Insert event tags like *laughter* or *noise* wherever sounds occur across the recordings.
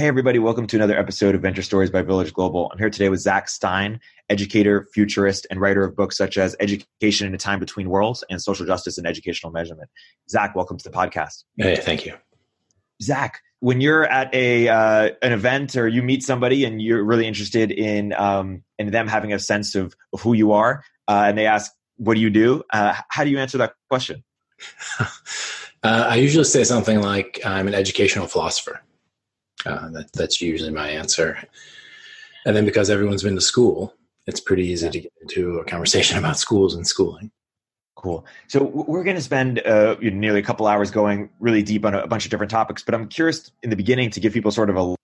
Hey, everybody, welcome to another episode of Venture Stories by Village Global. I'm here today with Zach Stein, educator, futurist, and writer of books such as Education in a Time Between Worlds and Social Justice and Educational Measurement. Zach, welcome to the podcast. Hey, thank you. Zach, when you're at a uh, an event or you meet somebody and you're really interested in um, in them having a sense of, of who you are, uh, and they ask, "What do you do?" Uh, how do you answer that question? *laughs* Uh, I usually say something like, "I'm an educational philosopher." Uh, that, that's usually my answer. And then because everyone's been to school, it's pretty easy yeah. to get into a conversation *laughs* about schools and schooling. Cool. So we're going to spend uh, nearly a couple hours going really deep on a, bunch of different topics, but I'm curious in the beginning to give people sort of a,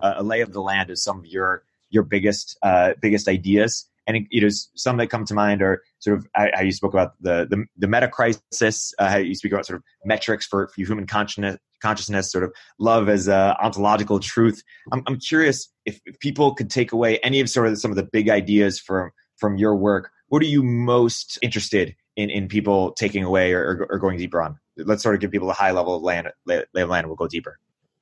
a lay of the land of some of your your biggest uh, biggest ideas. And you know, some that come to mind are sort of how you spoke about the the, the meta crisis, uh, how you speak about sort of metrics for, for human consciousness, consciousness, sort of love as a ontological truth. I'm, I'm curious if, if people could take away any of sort of some of the big ideas from from your work. What are you most interested in in people taking away or, or going deeper on? Let's sort of give people a high level of land, lay, of land, we'll go deeper.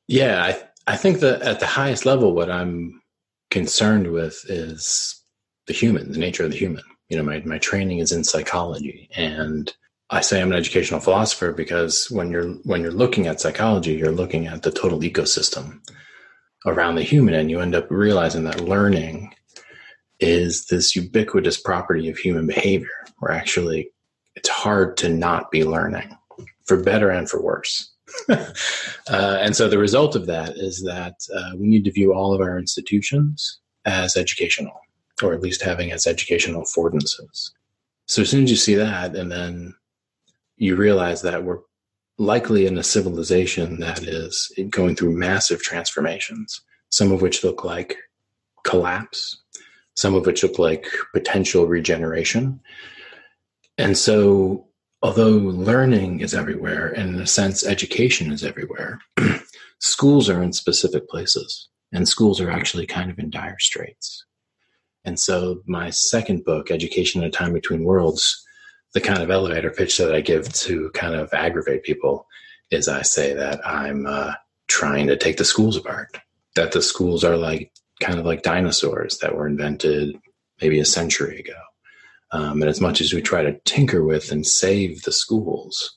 Yeah, I I think that at the highest level, what I'm concerned with is the human, the nature of the human. You know, my my training is in psychology, and I say I'm an educational philosopher because when you're when you're looking at psychology, you're looking at the total ecosystem around the human, and you end up realizing that learning is this ubiquitous property of human behavior. Where actually, it's hard to not be learning, for better and for worse. *laughs* uh, and so the result of that is that uh, we need to view all of our institutions as educational, or at least having as educational affordances. So as soon as you see that, and then you realize that we're likely in a civilization that is going through massive transformations, some of which look like collapse, some of which look like potential regeneration. And so, although learning is everywhere, and in a sense, education is everywhere, *clears throat* schools are in specific places, and schools are actually kind of in dire straits. And so, my second book, Education in a Time Between Worlds, the kind of elevator pitch that I give to kind of aggravate people is I say that I'm uh, trying to take the schools apart. That the schools are like kind of like dinosaurs that were invented maybe a century ago. Um, and as much as we try to tinker with and save the schools,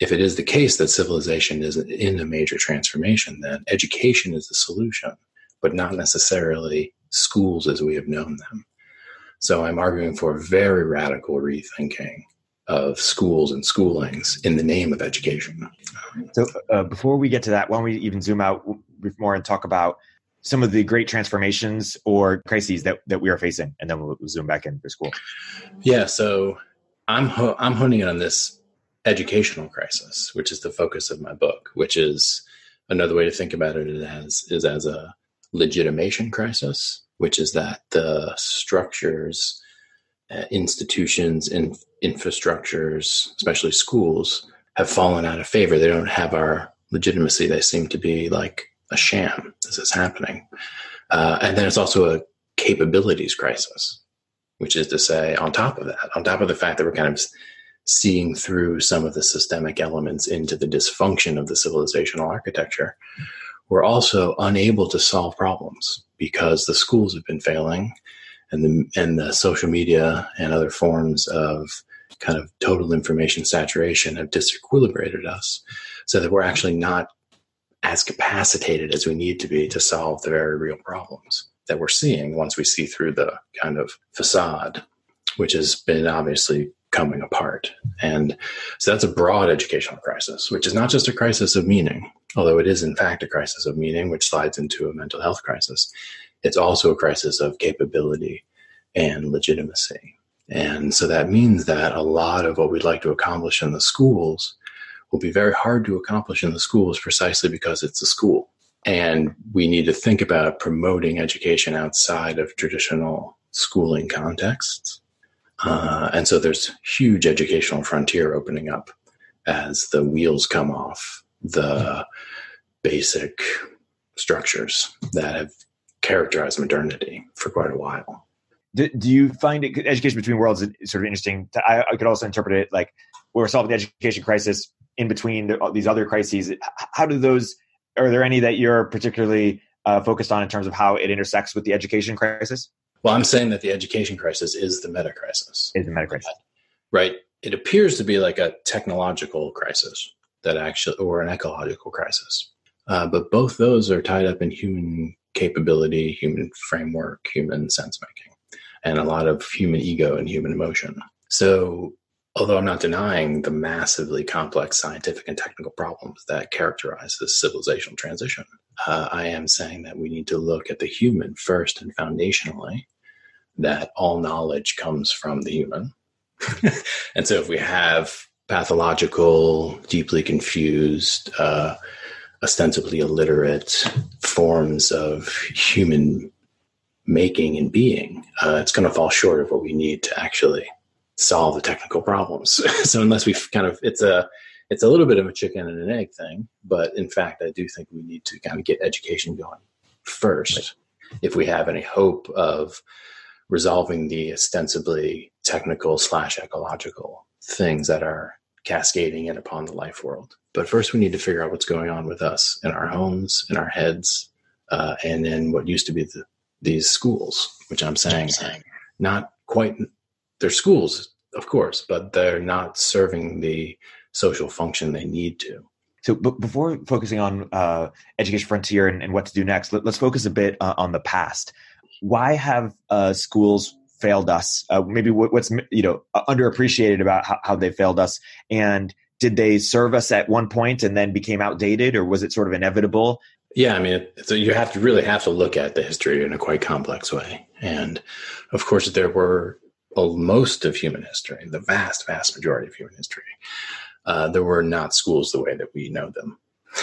if it is the case that civilization is in a major transformation, then education is the solution, but not necessarily schools as we have known them. So I'm arguing for a very radical rethinking of schools and schoolings in the name of education. So uh, before we get to that, why don't we even zoom out more and talk about some of the great transformations or crises that, that we are facing, and then we'll zoom back in for school. Yeah, so I'm ho- I'm honing in on this educational crisis, which is the focus of my book. Which is another way to think about it as is as a legitimation crisis, which is that the structures, uh, institutions, and infrastructures, especially schools, have fallen out of favor. They don't have our legitimacy. They seem to be like a sham. This is happening. Uh, and then it's also a capabilities crisis, which is to say, on top of that, on top of the fact that we're kind of seeing through some of the systemic elements into the dysfunction of the civilizational architecture, we're also unable to solve problems because the schools have been failing and the and the social media and other forms of kind of total information saturation have disequilibrated us so that we're actually not as capacitated as we need to be to solve the very real problems that we're seeing once we see through the kind of facade which has been obviously coming apart and so that's a broad educational crisis which is not just a crisis of meaning although it is in fact a crisis of meaning, which slides into a mental health crisis, it's also a crisis of capability and legitimacy. And so that means that a lot of what we'd like to accomplish in the schools will be very hard to accomplish in the schools precisely because it's a school. And we need to think about promoting education outside of traditional schooling contexts. Uh, and so there's huge educational frontier opening up as the wheels come off the basic structures that have characterized modernity for quite a while. Do, do you find it education between worlds is sort of interesting? To, I, I, could also interpret it like we're solving the education crisis in between the, these other crises. How do those? Are there any that you're particularly uh, focused on in terms of how it intersects with the education crisis? Well, I'm saying that the education crisis is the meta crisis. Is the meta crisis. Right. It appears to be like a technological crisis that actually, or an ecological crisis. Uh, but both those are tied up in human capability, human framework, human sense making, and a lot of human ego and human emotion. So, although I'm not denying the massively complex scientific and technical problems that characterize this civilizational transition, uh, I am saying that we need to look at the human first and foundationally that all knowledge comes from the human. *laughs* and so if we have pathological, deeply confused, uh, ostensibly illiterate forms of human making and being, uh, it's going to fall short of what we need to actually solve the technical problems. *laughs* so unless we've kind of, it's a, it's a little bit of a chicken and an egg thing, but in fact, I do think we need to kind of get education going first right. if we have any hope of resolving the ostensibly technical slash ecological things that are cascading in upon the life world. But first, we need to figure out what's going on with us in our homes, in our heads, uh, and in what used to be the, these schools, which I'm saying, not quite. They're schools, of course, but they're not serving the social function they need to. So, b- before focusing on uh, education frontier and, and, what to do next, let, us focus a bit uh, on the past why have uh, schools failed us? Uh, maybe what, what's you know underappreciated about how, how they failed us, and did they serve us at one point and then became outdated, or was it sort of inevitable? Yeah, I mean, so you have to really have to look at the history in a quite complex way, and of course, there were well, most of human history, the vast, vast majority of human history, uh, there were not schools the way that we know them.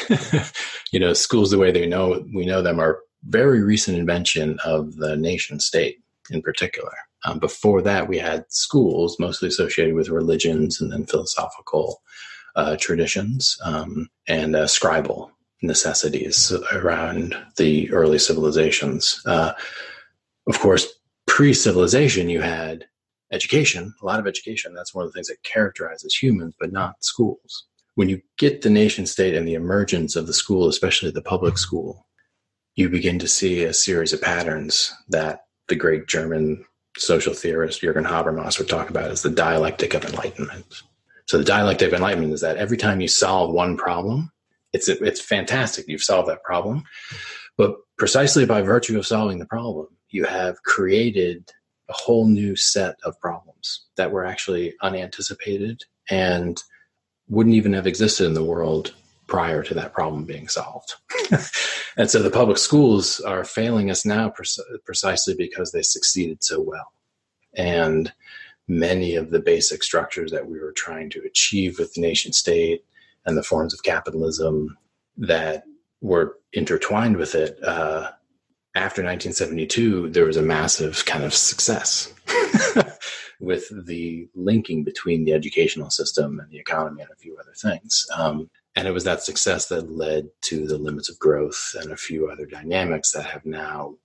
*laughs* you know, schools the way they know we know them are very recent invention of the nation state in particular. Um, before that, we had schools mostly associated with religions and then philosophical uh, traditions um, and uh, scribal necessities around the early civilizations. Uh, of course, pre civilization, you had education, a lot of education. That's one of the things that characterizes humans, but not schools. When you get the nation state and the emergence of the school, especially the public school, you begin to see a series of patterns that the great German social theorist Jürgen Habermas would talk about as the dialectic of enlightenment. So the dialectic of enlightenment is that every time you solve one problem, it's it's fantastic. You've solved that problem, but precisely by virtue of solving the problem, you have created a whole new set of problems that were actually unanticipated and wouldn't even have existed in the world prior to that problem being solved. *laughs* and so the public schools are failing us now precisely because they succeeded so well. And many of the basic structures that we were trying to achieve with the nation state and the forms of capitalism that were intertwined with it, uh, after 1972, there was a massive kind of success *laughs* with the linking between the educational system and the economy and a few other things. Um, and it was that success that led to the limits of growth and a few other dynamics that have now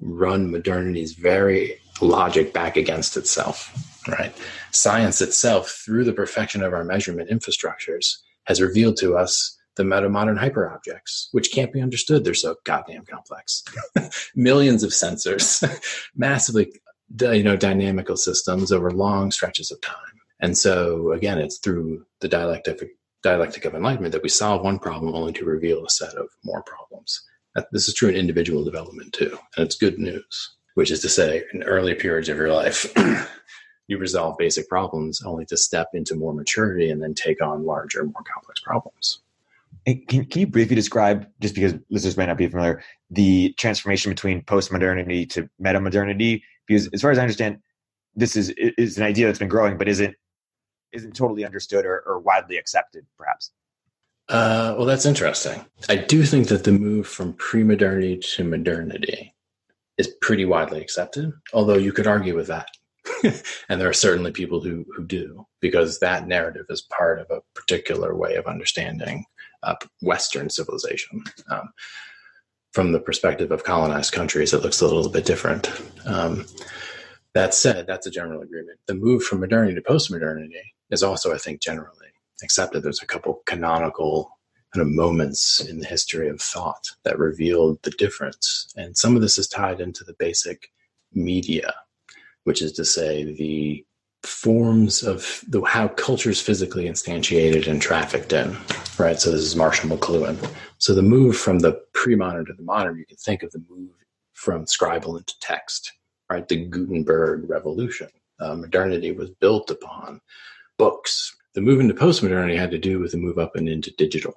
run modernity's very logic back against itself, right? Science itself, through the perfection of our measurement infrastructures, has revealed to us the meta-modern hyperobjects, which can't be understood. They're so goddamn complex. *laughs* Millions of sensors, *laughs* massively, you know, dynamical systems over long stretches of time. And so, again, it's through the dialectic dialectic of enlightenment that we solve one problem only to reveal a set of more problems. This is true in individual development too, and it's good news. Which is to say, in early periods of your life, *clears throat* you resolve basic problems only to step into more maturity and then take on larger, more complex problems. Can, can you briefly describe, just because listeners may not be familiar, the transformation between post-modernity to meta-modernity? Because as far as I understand, this is is an idea that's been growing, but isn't isn't totally understood or, or widely accepted, perhaps. Uh, well, that's interesting. I do think that the move from pre-modernity to modernity is pretty widely accepted, although you could argue with that. *laughs* and there are certainly people who, who do, because that narrative is part of a particular way of understanding uh, Western civilization. Um, from the perspective of colonized countries, it looks a little bit different. Um, that said, that's a general agreement. The move from modernity to post-modernity is also, I think, generally accepted. There's a couple canonical kind of moments in the history of thought that revealed the difference, and some of this is tied into the basic media, which is to say the forms of the how cultures physically instantiated and trafficked in, right? So this is Marshall McLuhan. So the move from the pre-modern to the modern, you can think of the move from scribal into text right? The Gutenberg revolution. Uh, modernity was built upon books. The move into postmodernity had to do with the move up and into digital.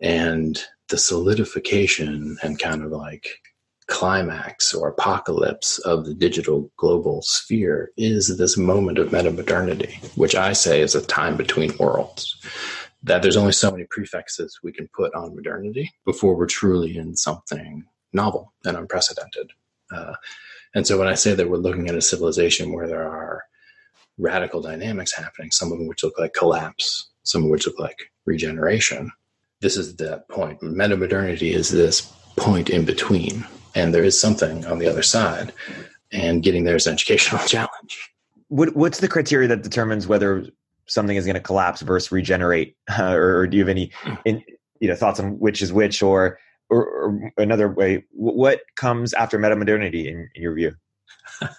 And the solidification and kind of like climax or apocalypse of the digital global sphere is this moment of metamodernity, which I say is a time between worlds. That there's only so many prefixes we can put on modernity before we're truly in something novel and unprecedented. Uh, and so when I say that we're looking at a civilization where there are radical dynamics happening, some of them which look like collapse, some of which look like regeneration, this is that point. Metamodernity is this point in between. And there is something on the other side. And getting there is an educational *laughs* challenge. What, what's the criteria that determines whether something is going to collapse versus regenerate? Uh, *laughs* or, or, do you have any in, you know, thoughts on which is which? Or or, or another way, what comes after metamodernity in, in your view? *laughs*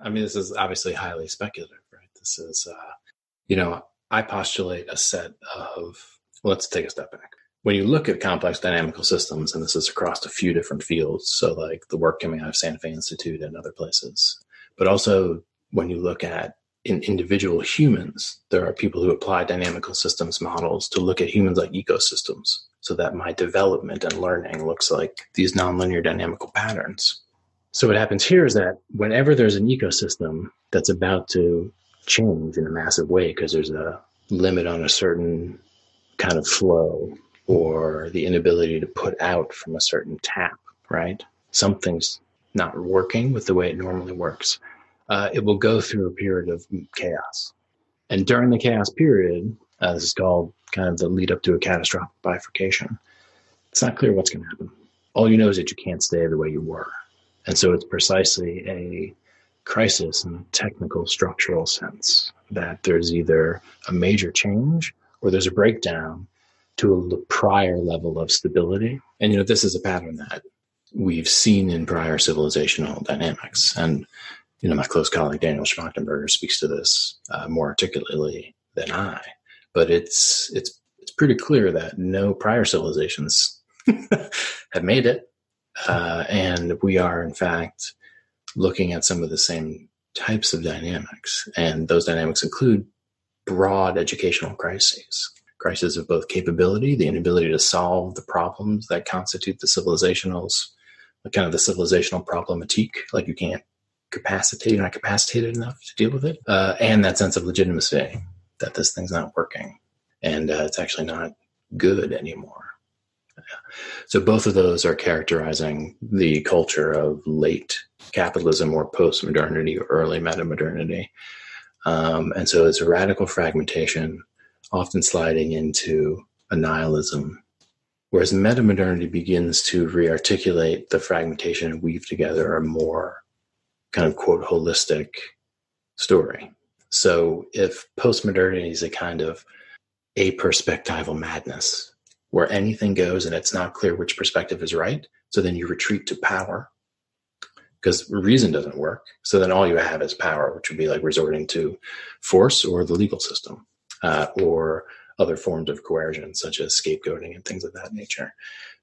I mean, this is obviously highly speculative, right? This is, uh, you know, I postulate a set of, well, let's take a step back. When you look at complex dynamical systems, and this is across a few different fields, so like the work coming out of Santa Fe Institute and other places, but also when you look at in individual humans, there are people who apply dynamical systems models to look at humans like ecosystems so that my development and learning looks like these nonlinear dynamical patterns. So what happens here is that whenever there's an ecosystem that's about to change in a massive way because there's a limit on a certain kind of flow or the inability to put out from a certain tap, right? Something's not working with the way it normally works. Uh, it will go through a period of chaos. And during the chaos period, uh, this is called kind of the lead up to a catastrophic bifurcation. It's not clear what's going to happen. All you know is that you can't stay the way you were. And so it's precisely a crisis in a technical structural sense that there's either a major change or there's a breakdown to a prior level of stability. And, you know, this is a pattern that we've seen in prior civilizational dynamics. And, you know, my close colleague Daniel Schmachtenberger speaks to this uh, more articulately than I but it's it's it's pretty clear that no prior civilizations *laughs* have made it, uh, and we are in fact looking at some of the same types of dynamics, and those dynamics include broad educational crises. Crises of both capability, the inability to solve the problems that constitute the civilizationals, kind of the civilizational problematique, like you can't capacitate, you're not capacitated enough to deal with it, uh, and that sense of legitimacy that this thing's not working and uh, it's actually not good anymore. So both of those are characterizing the culture of late capitalism or post-modernity or early metamodernity. Um, and so it's a radical fragmentation, often sliding into a nihilism. Whereas meta-modernity begins to rearticulate the fragmentation and weave together a more kind of quote holistic story. So if post-modernity is a kind of aperspectival madness where anything goes and it's not clear which perspective is right, so then you retreat to power because reason doesn't work. So then all you have is power, which would be like resorting to force or the legal system uh, or other forms of coercion, such as scapegoating and things of that nature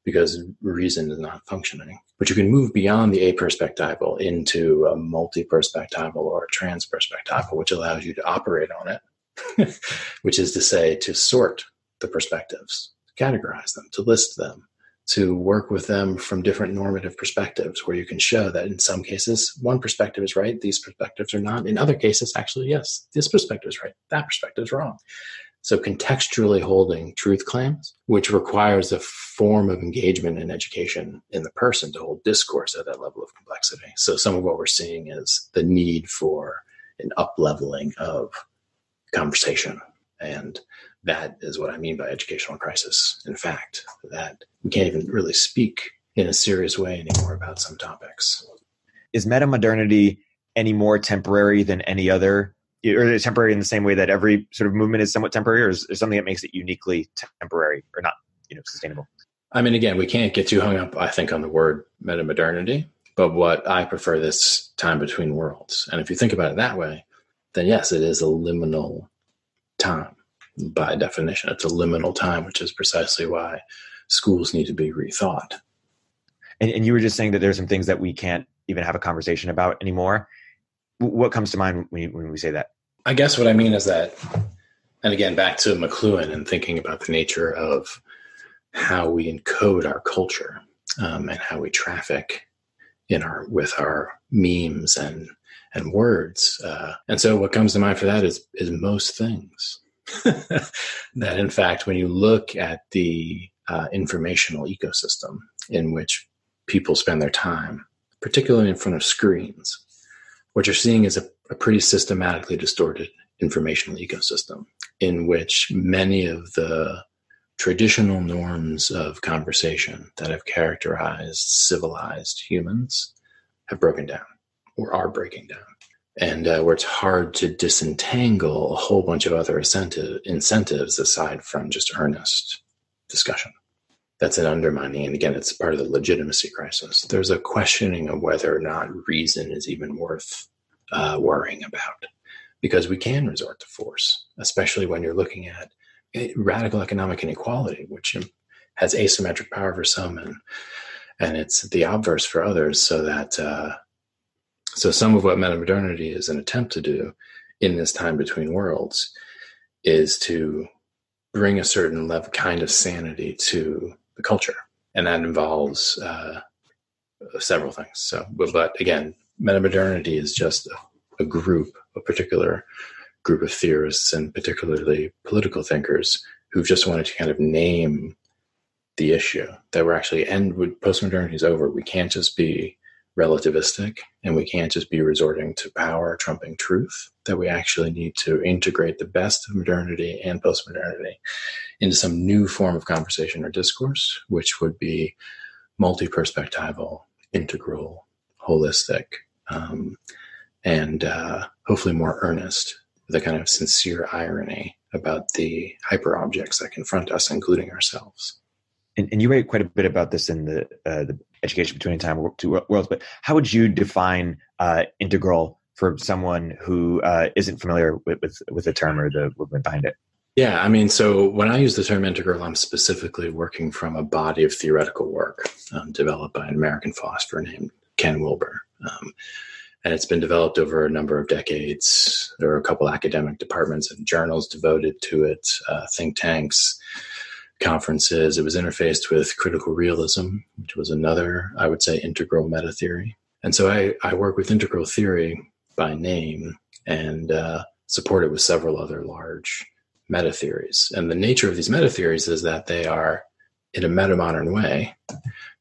because reason is not functioning. But you can move beyond the a perspectival into a multi-perspectival or trans perspectival, which allows you to operate on it, *laughs* which is to say, to sort the perspectives, categorize them, to list them, to work with them from different normative perspectives, where you can show that in some cases, one perspective is right, these perspectives are not. In other cases, actually, yes, this perspective is right, that perspective is wrong. So contextually holding truth claims, which requires a form of engagement and education in the person to hold discourse at that level of complexity. So some of what we're seeing is the need for an up leveling of conversation. And that is what I mean by educational crisis. In fact, that we can't even really speak in a serious way anymore about some topics. Is meta modernity any more temporary than any other, or temporary in the same way that every sort of movement is somewhat temporary, or is there something that makes it uniquely temporary or not, you know, sustainable? I mean, again, we can't get too hung up, I think, on the word meta modernity, but what I prefer this time between worlds. And if you think about it that way, then yes, it is a liminal time by definition. It's a liminal time, which is precisely why schools need to be rethought. And, and you were just saying that there's some things that we can't even have a conversation about anymore. What comes to mind when, when we say that? I guess what I mean is that, and again, back to McLuhan and thinking about the nature of how we encode our culture um, and how we traffic in our with our memes and and words. Uh, and so, what comes to mind for that is is most things. *laughs* that in fact, when you look at the uh, informational ecosystem in which people spend their time, particularly in front of screens, what you're seeing is a, a pretty systematically distorted informational ecosystem in which many of the traditional norms of conversation that have characterized civilized humans have broken down or are breaking down and uh, where it's hard to disentangle a whole bunch of other incentive, incentives aside from just earnest discussion. That's an undermining, and again, it's part of the legitimacy crisis. There's a questioning of whether or not reason is even worth uh, worrying about, because we can resort to force, especially when you're looking at eh, radical economic inequality, which has asymmetric power for some and and it's the obverse for others, so that uh, so some of what metamodernity is an attempt to do in this time between worlds is to bring a certain level kind of sanity to the culture, and that involves uh, several things. So, but, but again, metamodernity is just a, a group, a particular group of theorists and particularly political thinkers who've just wanted to kind of name the issue that we're actually end with postmodernity is over. We can't just be relativistic and we can't just be resorting to power trumping truth that we actually need to integrate the best of modernity and postmodernity into some new form of conversation or discourse which would be multi-perspectival integral holistic um, and uh, hopefully more earnest with a kind of sincere irony about the hyper objects that confront us including ourselves. And, and you write quite a bit about this in the uh, the education between time two worlds. But how would you define uh, integral for someone who uh, not familiar with, with, with the term or the movement behind it? Yeah, I mean, so when I use the term integral, I'm specifically working from a body of theoretical work um, developed by an American philosopher named Ken Wilber. Um, and it's been developed over a number of decades. There are a couple academic departments and journals devoted to it, uh, think tanks, conferences. It was interfaced with critical realism, which was another, I would say, integral meta theory. And so I, I work with integral theory by name and uh, support it with several other large meta theories. And the nature of these meta theories is that they are, in a meta modern way,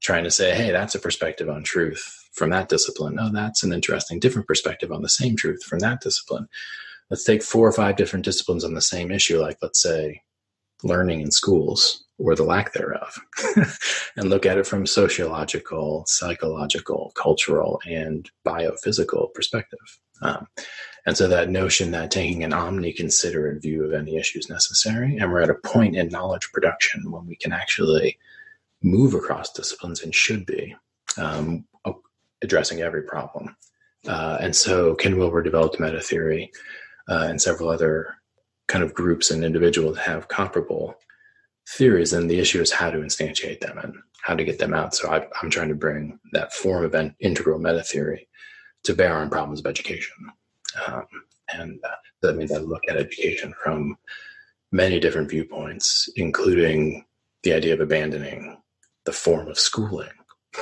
trying to say, hey, that's a perspective on truth from that discipline. Oh, that's an interesting different perspective on the same truth from that discipline. Let's take four or five different disciplines on the same issue, like let's say learning in schools or the lack thereof *laughs* and look at it from sociological psychological cultural and biophysical perspective. Um, and so that notion that taking an omni-considerate view of any issue is necessary and we're at a point in knowledge production when we can actually move across disciplines and should be um, addressing every problem. Uh, and so ken wilber developed meta theory uh, and several other kind of groups and individuals have comparable theories, and the issue is how to instantiate them and how to get them out. So I, am trying to bring that form of an integral meta theory to bear on problems of education. Um, and uh, that means I look at education from many different viewpoints, including the idea of abandoning the form of schooling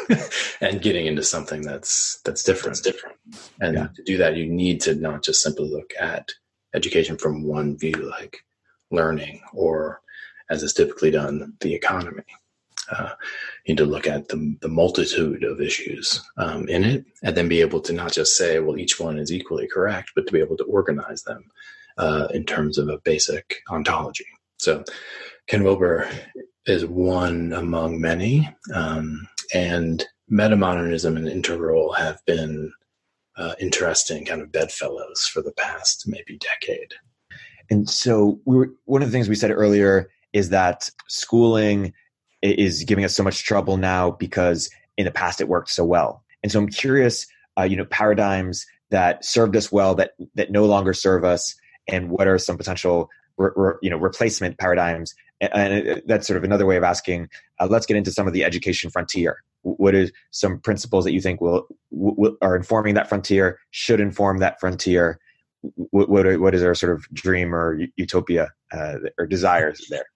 *laughs* and getting into something that's that's different. That's different. And yeah. to do that, you need to not just simply look at education from one view, like learning, or as is typically done, the economy. Uh, you need to look at the, the multitude of issues um, in it and then be able to not just say, well, each one is equally correct, but to be able to organize them uh, in terms of a basic ontology. So Ken Wilber is one among many. Um, and metamodernism and interrole have been uh, interesting kind of bedfellows for the past maybe decade. And so we were, one of the things we said earlier is that schooling is giving us so much trouble now because in the past it worked so well. And so I'm curious, uh, you know, paradigms that served us well that that no longer serve us, and what are some potential, re, re, you know, replacement paradigms? And that's sort of another way of asking. Uh, let's get into some of the education frontier. What are some principles that you think will, will are informing that frontier? Should inform that frontier? What what, what is our sort of dream or utopia uh, or desires there?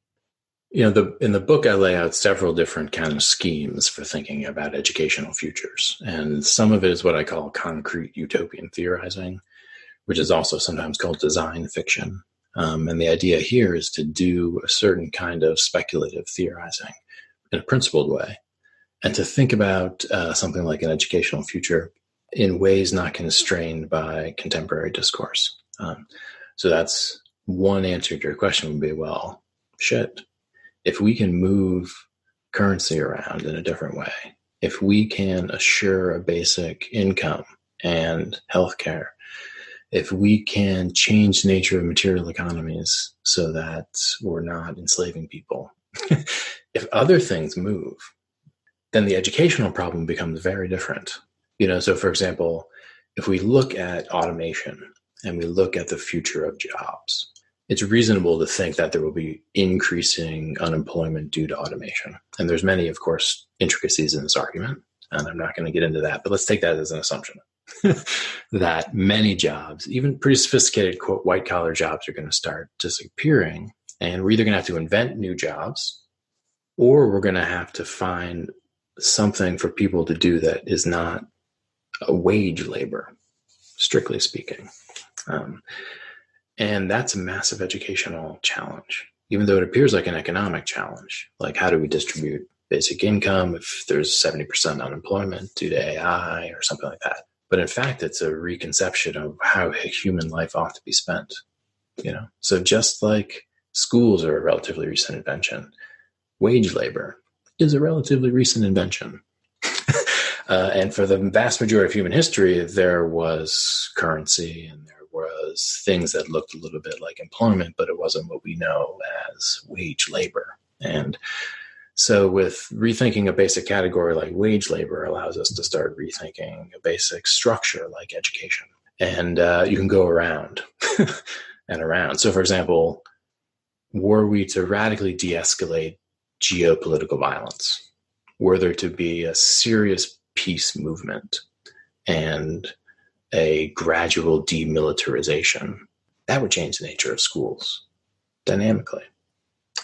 You know, the in the book I lay out several different kind of schemes for thinking about educational futures, and some of it is what I call concrete utopian theorizing, which is also sometimes called design fiction. Um, and the idea here is to do a certain kind of speculative theorizing in a principled way, and to think about uh, something like an educational future in ways not constrained by contemporary discourse. Um, so that's one answer to your question would be, well, shit if we can move currency around in a different way, if we can assure a basic income and healthcare, if we can change the nature of material economies so that we're not enslaving people, *laughs* if other things move, then the educational problem becomes very different. You know, so for example, if we look at automation and we look at the future of jobs, it's reasonable to think that there will be increasing unemployment due to automation. And there's many, of course, intricacies in this argument, and I'm not going to get into that, but let's take that as an assumption *laughs* that many jobs, even pretty sophisticated quote white collar jobs are going to start disappearing. And we're either going to have to invent new jobs or we're going to have to find something for people to do that is not a wage labor, strictly speaking. Um, and that's a massive educational challenge, even though it appears like an economic challenge. Like, how do we distribute basic income if there's 70% unemployment due to AI or something like that? But in fact, it's a reconception of how human life ought to be spent. You know, so just like schools are a relatively recent invention, wage labor is a relatively recent invention. *laughs* uh, and for the vast majority of human history, there was currency and there was things that looked a little bit like employment, but it wasn't what we know as wage labor. And so, with rethinking a basic category like wage labor, allows us to start rethinking a basic structure like education. And uh, you can go around *laughs* and around. So, for example, were we to radically de escalate geopolitical violence, were there to be a serious peace movement and a gradual demilitarization, that would change the nature of schools dynamically.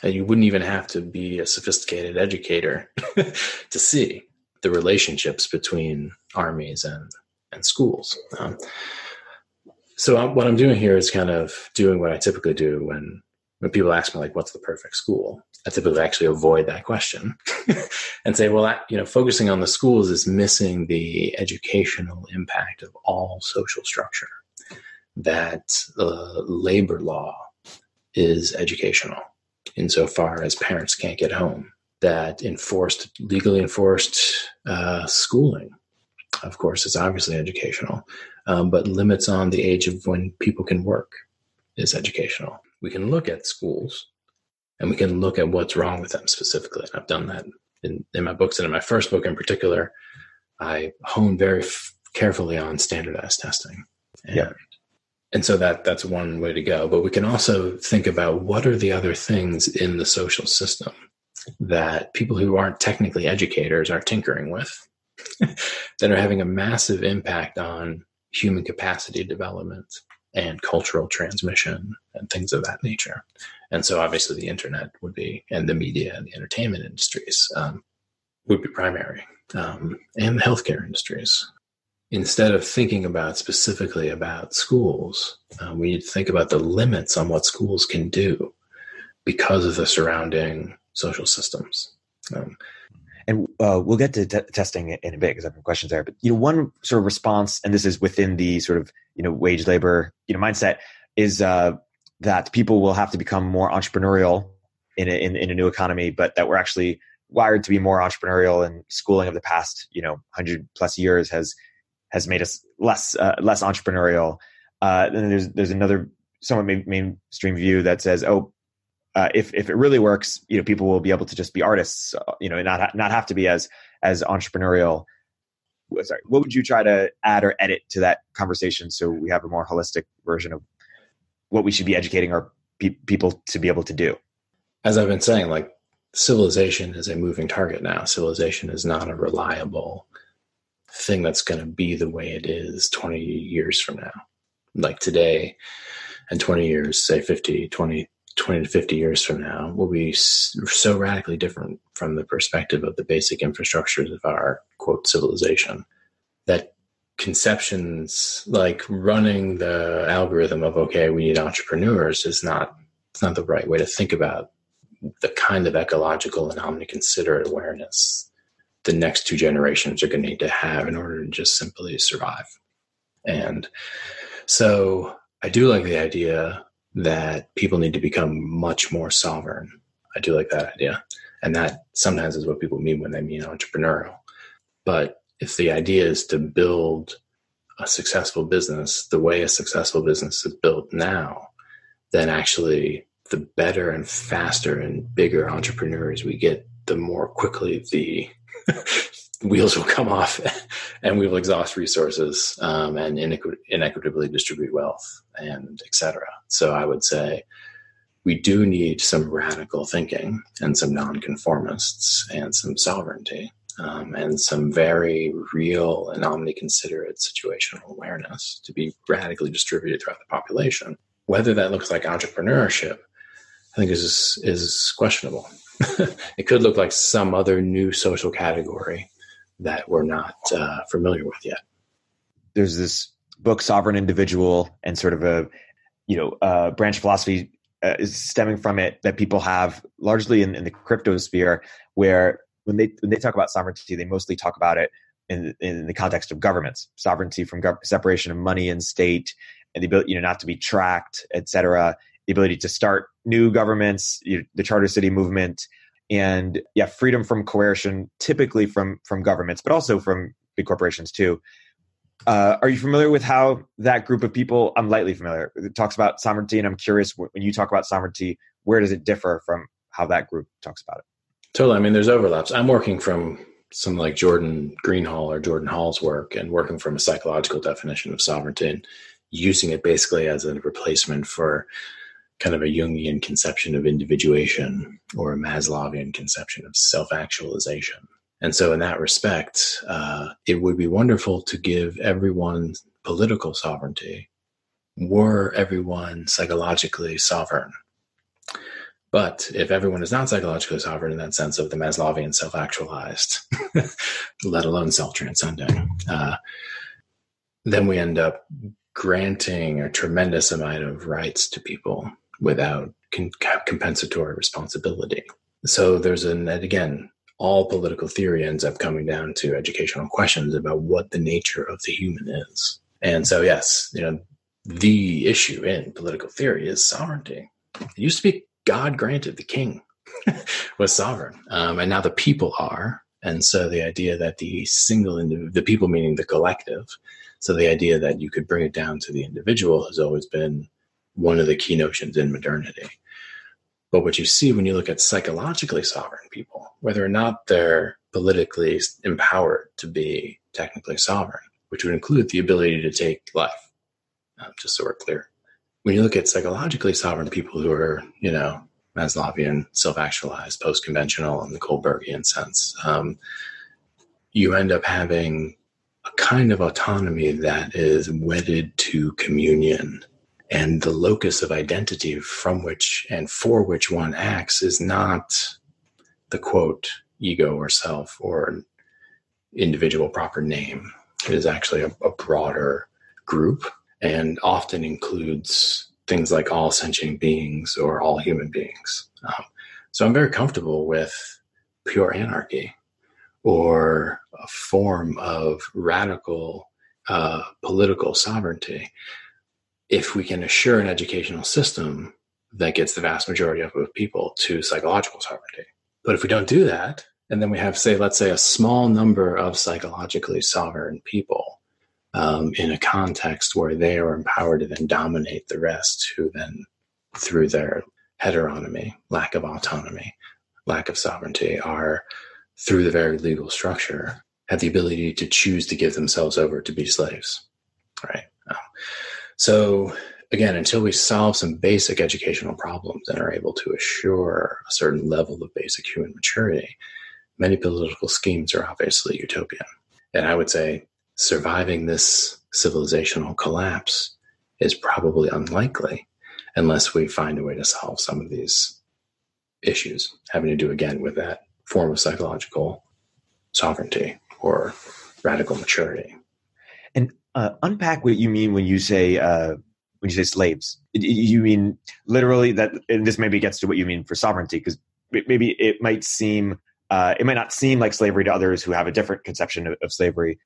And you wouldn't even have to be a sophisticated educator *laughs* to see the relationships between armies and, and schools. Um, so I'm, what I'm doing here is kind of doing what I typically do when when people ask me like, "What's the perfect school?" I typically actually avoid that question *laughs* and say, well, you know, focusing on the schools is missing the educational impact of all social structure. That uh, labor law is educational insofar as parents can't get home. That enforced, legally enforced uh, schooling, of course, is obviously educational, um, but limits on the age of when people can work is educational. We can look at schools and we can look at what's wrong with them specifically. And I've done that in, in my books and in my first book in particular. I hone very f- carefully on standardized testing. And, yeah. And so that that's one way to go. But we can also think about what are the other things in the social system that people who aren't technically educators are tinkering with *laughs* that are having a massive impact on human capacity development and cultural transmission and things of that nature. And so obviously the internet would be, and the media and the entertainment industries um, would be primary, um, and the healthcare industries. Instead of thinking about specifically about schools, uh, we need to think about the limits on what schools can do because of the surrounding social systems. Um, and uh, we'll get to t- testing in a bit because I have some questions there. But you know, one sort of response, and this is within the sort of you know wage labor you know mindset, is uh, that people will have to become more entrepreneurial in a, in, in a new economy, but that we're actually wired to be more entrepreneurial and schooling of the past you know 100 plus years has has made us less uh, less entrepreneurial uh, then there's there's another somewhat mainstream view that says oh uh, if if it really works you know people will be able to just be artists uh, you know and not not have to be as as entrepreneurial sorry what would you try to add or edit to that conversation so we have a more holistic version of what we should be educating our pe- people to be able to do as i've been saying like civilization is a moving target now. Civilization is not a reliable thing that's going to be the way it is 20 years from now. Like today and 20 years, say 50, 20, 20 to 50 years from now will be so radically different from the perspective of the basic infrastructures of our quote civilization that conceptions like running the algorithm of okay we need entrepreneurs is not it's not the right way to think about the kind of ecological and omniconsiderate awareness the next two generations are going to need to have in order to just simply survive. And so I do like the idea that people need to become much more sovereign. I do like that idea. And that sometimes is what people mean when they mean entrepreneurial. But if the idea is to build a successful business the way a successful business is built now, then actually the better and faster and bigger entrepreneurs we get, the more quickly the wheels will come off *laughs* and we will exhaust resources um, and inequ- inequitably distribute wealth and etc. So I would say we do need some radical thinking and some nonconformists and some sovereignty um, and some very real and omniconsiderate situational awareness to be radically distributed throughout the population. Whether that looks like entrepreneurship I think is is questionable. *laughs* it could look like some other new social category that we're not uh, familiar with yet. There's this book, Sovereign Individual, and sort of a you know uh, branch philosophy uh, is stemming from it that people have largely in, in the crypto sphere, where when they when they talk about sovereignty, they mostly talk about it in in the context of governments, sovereignty from gov- separation of money and state, and the ability you know not to be tracked, et cetera the ability to start new governments, you know, the charter city movement, and yeah, freedom from coercion, typically from from governments, but also from big corporations too. Uh, are you familiar with how that group of people? I'm lightly familiar. It talks about sovereignty, and I'm curious when you talk about sovereignty, where does it differ from how that group talks about it? Totally. I mean, there's overlaps. I'm working from some like Jordan Greenhall or Jordan Hall's work, and working from a psychological definition of sovereignty, and using it basically as a replacement for kind of a Jungian conception of individuation or a Maslowian conception of self actualization. And so, in that respect, uh, it would be wonderful to give everyone political sovereignty were everyone psychologically sovereign. But if everyone is not psychologically sovereign in that sense of the Maslowian self actualized, *laughs* let alone self transcending, uh, then we end up granting a tremendous amount of rights to people without con- compensatory responsibility. So there's an, and again, all political theory ends up coming down to educational questions about what the nature of the human is. And so, yes, you know, the issue in political theory is sovereignty. It used to be God granted, the king *laughs* was sovereign, um, and now the people are. And so the idea that the single, indiv- the people meaning the collective, so the idea that you could bring it down to the individual has always been one of the key notions in modernity. But what you see when you look at psychologically sovereign people, whether or not they're politically empowered to be technically sovereign, which would include the ability to take life, um, just so we're clear. When you look at psychologically sovereign people who are, you know, Maslowian, self-actualized, post-conventional, in the Kohlbergian sense, um, you end up having a kind of autonomy that is wedded to communion and the locus of identity from which and for which one acts is not the quote ego or self or individual proper name. It is actually a, a broader group and often includes things like all sentient beings or all human beings. Um, so I'm very comfortable with pure anarchy, or a form of radical uh, political sovereignty if we can assure an educational system that gets the vast majority of people to psychological sovereignty. But if we don't do that, and then we have, say, let's say a small number of psychologically sovereign people um, in a context where they are empowered to then dominate the rest, who then, through their heteronomy, lack of autonomy, lack of sovereignty, are through the very legal structure have the ability to choose to give themselves over to be slaves. Right. So again, until we solve some basic educational problems and are able to assure a certain level of basic human maturity, many political schemes are obviously utopian. And I would say surviving this civilizational collapse is probably unlikely unless we find a way to solve some of these issues having to do again with that form of psychological sovereignty or radical maturity. Uh, unpack what you mean when you say uh, when you say slaves. You mean literally that, and this maybe gets to what you mean for sovereignty, because maybe it might seem uh, it might not seem like slavery to others who have a different conception of, of slavery,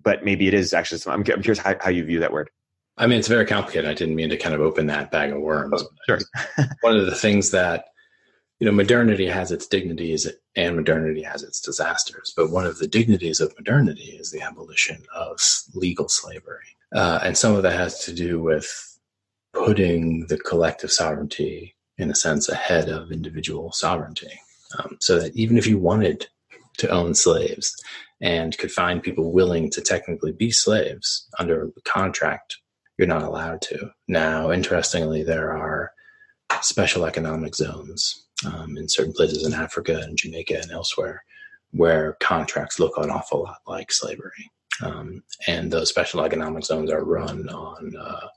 but maybe it is actually. I'm, I'm curious how, how you view that word. I mean, it's very complicated. I didn't mean to kind of open that bag of worms. Oh, sure. one of the things that you know, modernity has its dignities and modernity has its disasters. But one of the dignities of modernity is the abolition of legal slavery. Uh, and some of that has to do with putting the collective sovereignty, in a sense, ahead of individual sovereignty. Um, so that even if you wanted to own slaves and could find people willing to technically be slaves under contract, you're not allowed to. Now, interestingly, there are special economic zones um, in certain places in Africa and Jamaica and elsewhere where contracts look an awful lot like slavery. Um, and those special economic zones are run on uh,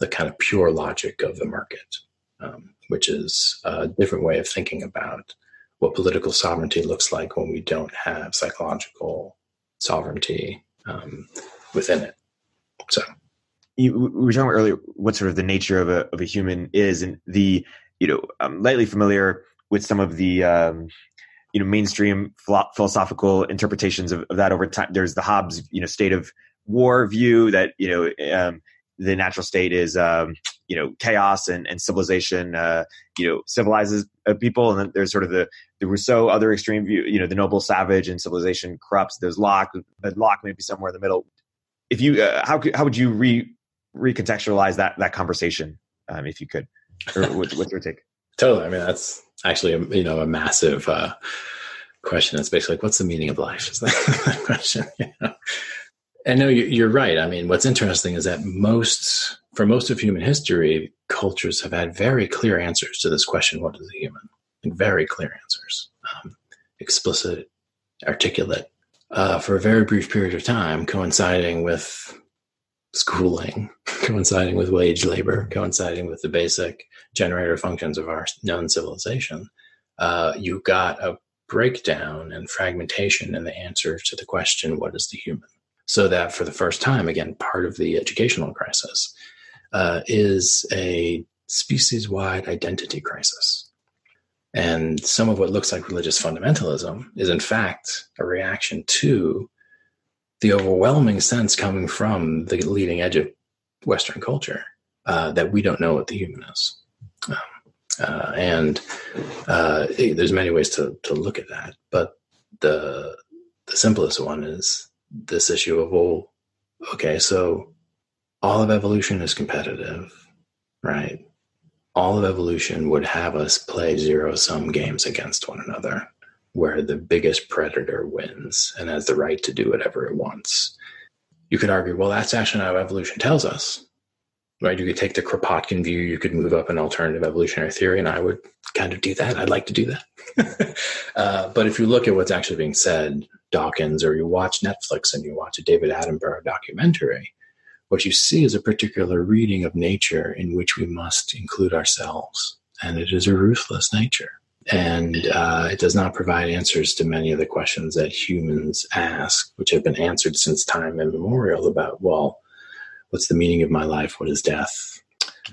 the kind of pure logic of the market, um, which is a different way of thinking about what political sovereignty looks like when we don't have psychological sovereignty um, within it. So, you, we were talking earlier what sort of the nature of a of a human is, and the you know, I'm lightly familiar with some of the, um, you know, mainstream philosophical interpretations of, of, that over time. There's the Hobbes, you know, state of war view that, you know, um, the natural state is, um, you know, chaos and, and civilization, uh, you know, civilizes uh, people. And then there's sort of the, the Rousseau other extreme view, you know, the noble savage and civilization corrupts. There's Locke, but Locke may be somewhere in the middle. If you, uh, how, how would you re, recontextualize that, that conversation, um, if you could? Or what, what's your take? Totally. I mean, that's actually a, you know a massive uh, question. That's basically like, what's the meaning of life? *laughs* Is that question? *laughs* And no, you're right. I mean, what's interesting is that most, for most of human history, cultures have had very clear answers to this question: What is a human? Very clear answers, um, explicit, articulate, uh, for a very brief period of time, coinciding with schooling, *laughs* coinciding with wage labor, coinciding with the basic generator functions of our known civilization, uh, you got a breakdown and fragmentation in the answer to the question, what is the human? So that for the first time, again, part of the educational crisis uh, is a species wide identity crisis. And some of what looks like religious fundamentalism is, in fact, a reaction to the overwhelming sense coming from the leading edge of Western culture uh, that we don't know what the human is. Um, uh, and uh, there's many ways to, to look at that, but the the simplest one is this issue of well, okay, so all of evolution is competitive, right? All of evolution would have us play zero sum games against one another where the biggest predator wins and has the right to do whatever it wants. You could argue, well, that's actually what evolution tells us. Right? You could take the Kropotkin view, you could move up an alternative evolutionary theory, and I would kind of do that. I'd like to do that. *laughs* uh, but if you look at what's actually being said, Dawkins, or you watch Netflix and you watch a David Attenborough documentary, what you see is a particular reading of nature in which we must include ourselves. And it is a ruthless nature and uh, it does not provide answers to many of the questions that humans ask, which have been answered since time immemorial about, well, what's the meaning of my life? What is death?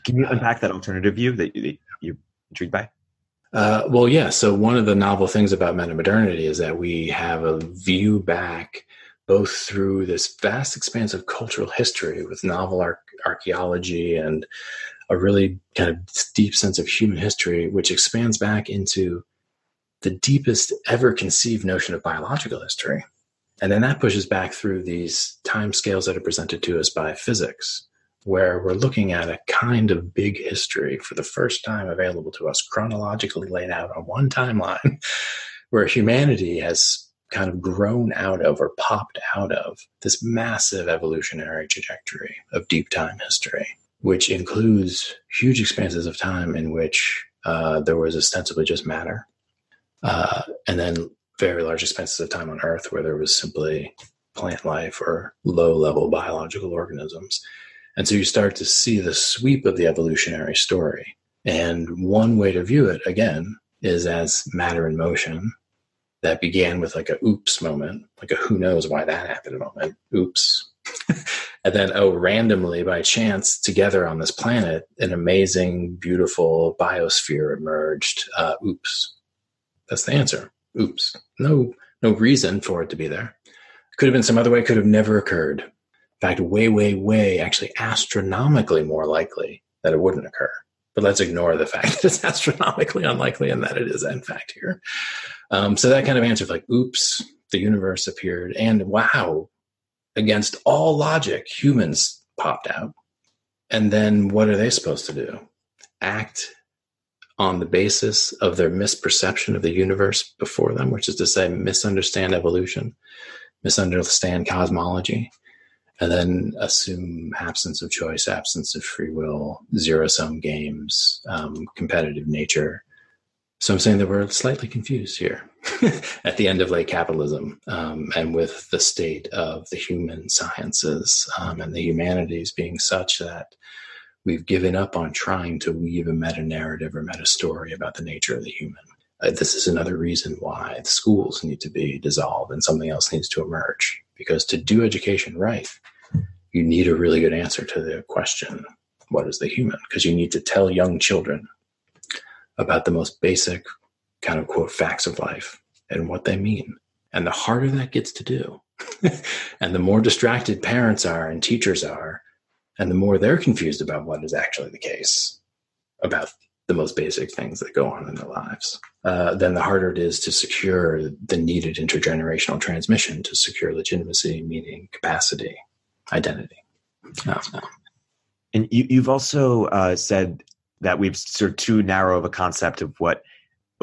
Can you unpack that alternative view that, you, are intrigued by? Uh, well, yeah. So one of the novel things about metamodernity is that we have a view back both through this vast expanse of cultural history with novel ar- archaeology and a really kind of deep sense of human history, which expands back into the deepest ever conceived notion of biological history. And then that pushes back through these time scales that are presented to us by physics, where we're looking at a kind of big history for the first time available to us, chronologically laid out on one timeline, *laughs* where humanity has kind of grown out of or popped out of this massive evolutionary trajectory of deep time history, which includes huge expanses of time in which uh, there was ostensibly just matter, uh, and then very large expanses of time on Earth where there was simply plant life or low level biological organisms. And so you start to see the sweep of the evolutionary story. And one way to view it, again, is as matter in motion that began with like a oops moment, like a who knows why that happened moment. Oops. And then, oh, randomly by chance, together on this planet, an amazing, beautiful biosphere emerged. Uh, oops. That's the answer. Oops. No, no reason for it to be there. Could have been some other way, could have never occurred. In fact, way, way, way, actually astronomically more likely that it wouldn't occur. But let's ignore the fact *laughs* that it's astronomically unlikely and that it is, in fact, here. Um, so that kind of answer, like, oops, the universe appeared, and wow, against all logic, humans popped out. And then what are they supposed to do? Act on the basis of their misperception of the universe before them, which is to say, misunderstand evolution, misunderstand cosmology, and then assume absence of choice, absence of free will, zero sum games, um, competitive nature, so I'm saying that we're slightly confused here *laughs* at the end of late capitalism um, and with the state of the human sciences um, and the humanities being such that we've given up on trying to weave a meta narrative or meta story about the nature of the human. Uh, this is another reason why the schools need to be dissolved and something else needs to emerge. Because to do education right, you need a really good answer to the question what is the human? Because you need to tell young children about the most basic kind of quote facts of life and what they mean. And the harder that gets to do, *laughs* and the more distracted parents are and teachers are, and the more they're confused about what is actually the case about the most basic things that go on in their lives, uh, then the harder it is to secure the needed intergenerational transmission to secure legitimacy, meaning, capacity, identity. Uh, and you, have also uh, said that we've sort of too narrow of a concept of what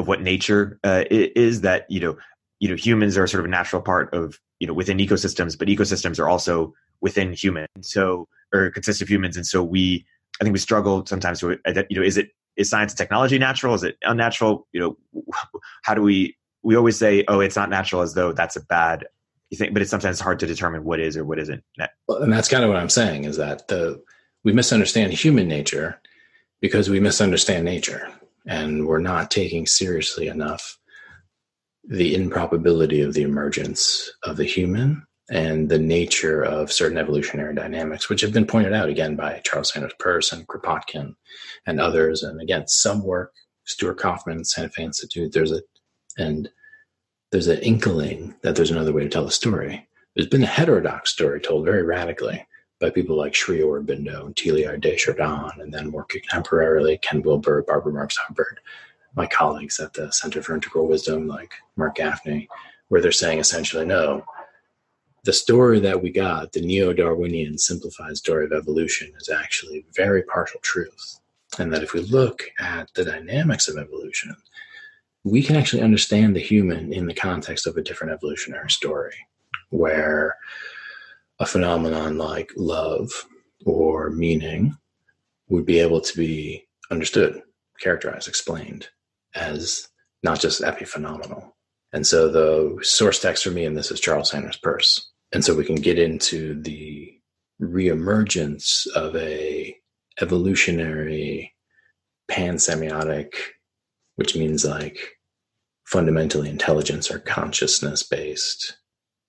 of what nature uh, is that you know you know humans are sort of a natural part of you know within ecosystems but ecosystems are also within humans so or consist of humans and so we i think we struggle sometimes to you know is it is science and technology natural? Is it unnatural? You know *laughs* how do we we always say oh it's not natural as though that's a bad you think but it's sometimes hard to determine what is or what isn't. Well, and that's kind of what i'm saying is that the we misunderstand human nature because we misunderstand nature and we're not taking seriously enough the improbability of the emergence of the human and the nature of certain evolutionary dynamics, which have been pointed out again by Charles Sanders Peirce and Kropotkin and others. And again, some work, Stuart Kauffman, Santa Fe Institute, there's a, and there's an inkling that there's another way to tell a story. There's been a heterodox story told very radically by people like Sri Aurobindo and Teilhard de Chardin, and then more contemporarily, Ken Wilber, Barbara Marx Hubbard, my colleagues at the Center for Integral Wisdom, like Marc Gafni, where they're saying essentially, no, the story that we got, the neo Darwinian simplified story of evolution, is actually very partial truth. And that if we look at the dynamics of evolution, we can actually understand the human in the context of a different evolutionary story, where a phenomenon like love or meaning would be able to be understood, characterized, explained as not just epiphenomenal. And so the source text for me in this is Charles Sanders Peirce. And so we can get into the reemergence of a evolutionary pansemiotic, which means like fundamentally intelligence or consciousness based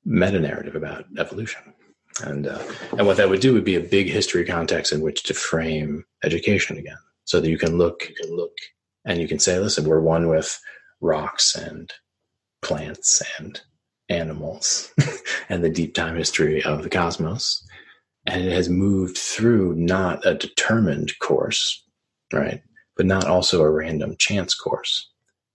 meta narrative about evolution and uh, and what that would do would be a big history context in which to frame education again, so that you can look you can look And you can say, listen, we're one with rocks and plants and animals *laughs* and the deep time history of the cosmos. And it has moved through not a determined course, right? But not also a random chance course.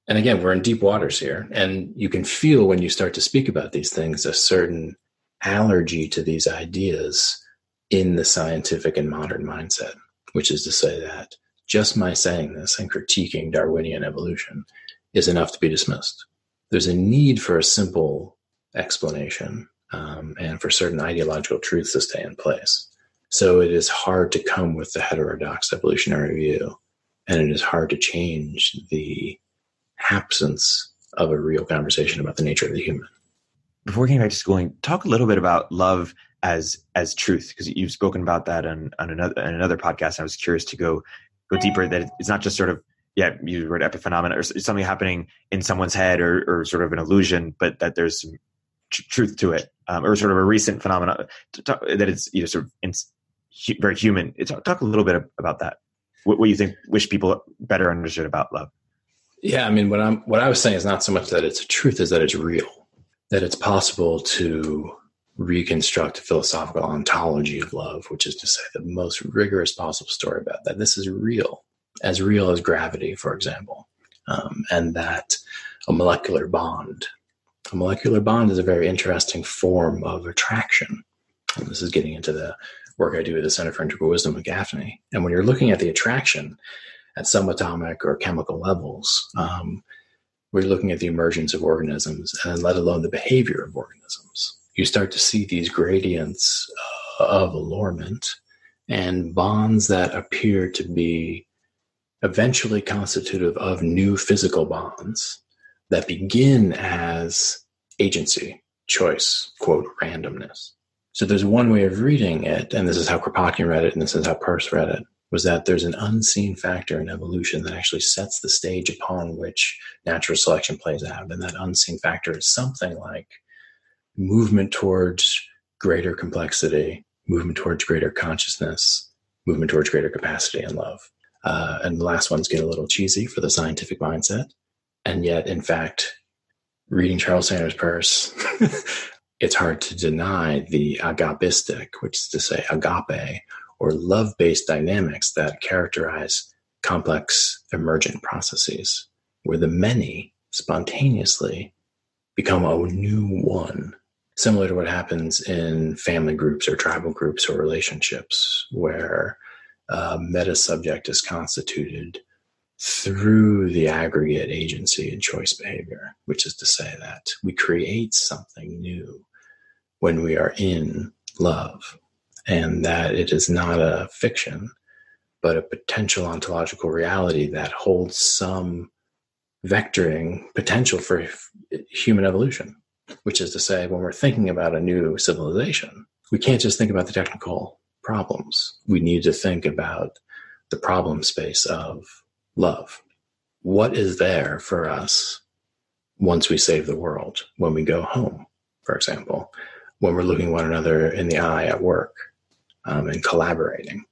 And again, we're in deep waters here. And you can feel when you start to speak about these things a certain allergy to these ideas in the scientific and modern mindset, which is to say that just my saying this and critiquing Darwinian evolution is enough to be dismissed. There's a need for a simple explanation um, and for certain ideological truths to stay in place. So it is hard to come with the heterodox evolutionary view, and it is hard to change the absence of a real conversation about the nature of the human. Before getting back to schooling, talk a little bit about love as as truth, because you've spoken about that on, on another on another podcast. I was curious to go go deeper. That it's not just sort of yeah, you word epiphenomena or something happening in someone's head or, or sort of an illusion, but that there's some tr- truth to it, um, or sort of a recent phenomenon that it's you know sort of in, very human. Talk, talk, a little bit about that. What, what you think? Wish people better understood about love. Yeah, I mean, what I'm what I was saying is not so much that it's a truth, is that it's real, that it's possible to reconstruct a philosophical ontology of love, which is to say the most rigorous possible story about that. This is real as real as gravity, for example, um, and that a molecular bond. A molecular bond is a very interesting form of attraction. And this is getting into the work I do at the Center for Integral Wisdom with Gafni. And when you're looking at the attraction at subatomic or chemical levels, um, we're looking at the emergence of organisms and let alone the behavior of organisms. You start to see these gradients uh, of allurement and bonds that appear to be eventually constitutive of new physical bonds that begin as agency, choice, quote, randomness. So there's one way of reading it, and this is how Kropotkin read it, and this is how Peirce read it, was that there's an unseen factor in evolution that actually sets the stage upon which natural selection plays out. And that unseen factor is something like movement towards greater complexity, movement towards greater consciousness, movement towards greater capacity and love. Uh, and the last ones get a little cheesy for the scientific mindset. And yet, in fact, reading Charles Sanders Peirce, *laughs* it's hard to deny the agapistic, which is to say agape, or love based dynamics that characterize complex emergent processes, where the many spontaneously become a new one, similar to what happens in family groups or tribal groups or relationships, where uh, meta subject is constituted through the aggregate agency and choice behavior, which is to say that we create something new when we are in love, and that it is not a fiction, but a potential ontological reality that holds some vectoring potential for human evolution, which is to say, when we're thinking about a new civilization, we can't just think about the technical problems. We need to think about the problem space of love. What is there for us once we save the world, when we go home, for example, when we're looking one another in the eye at work um, and collaborating?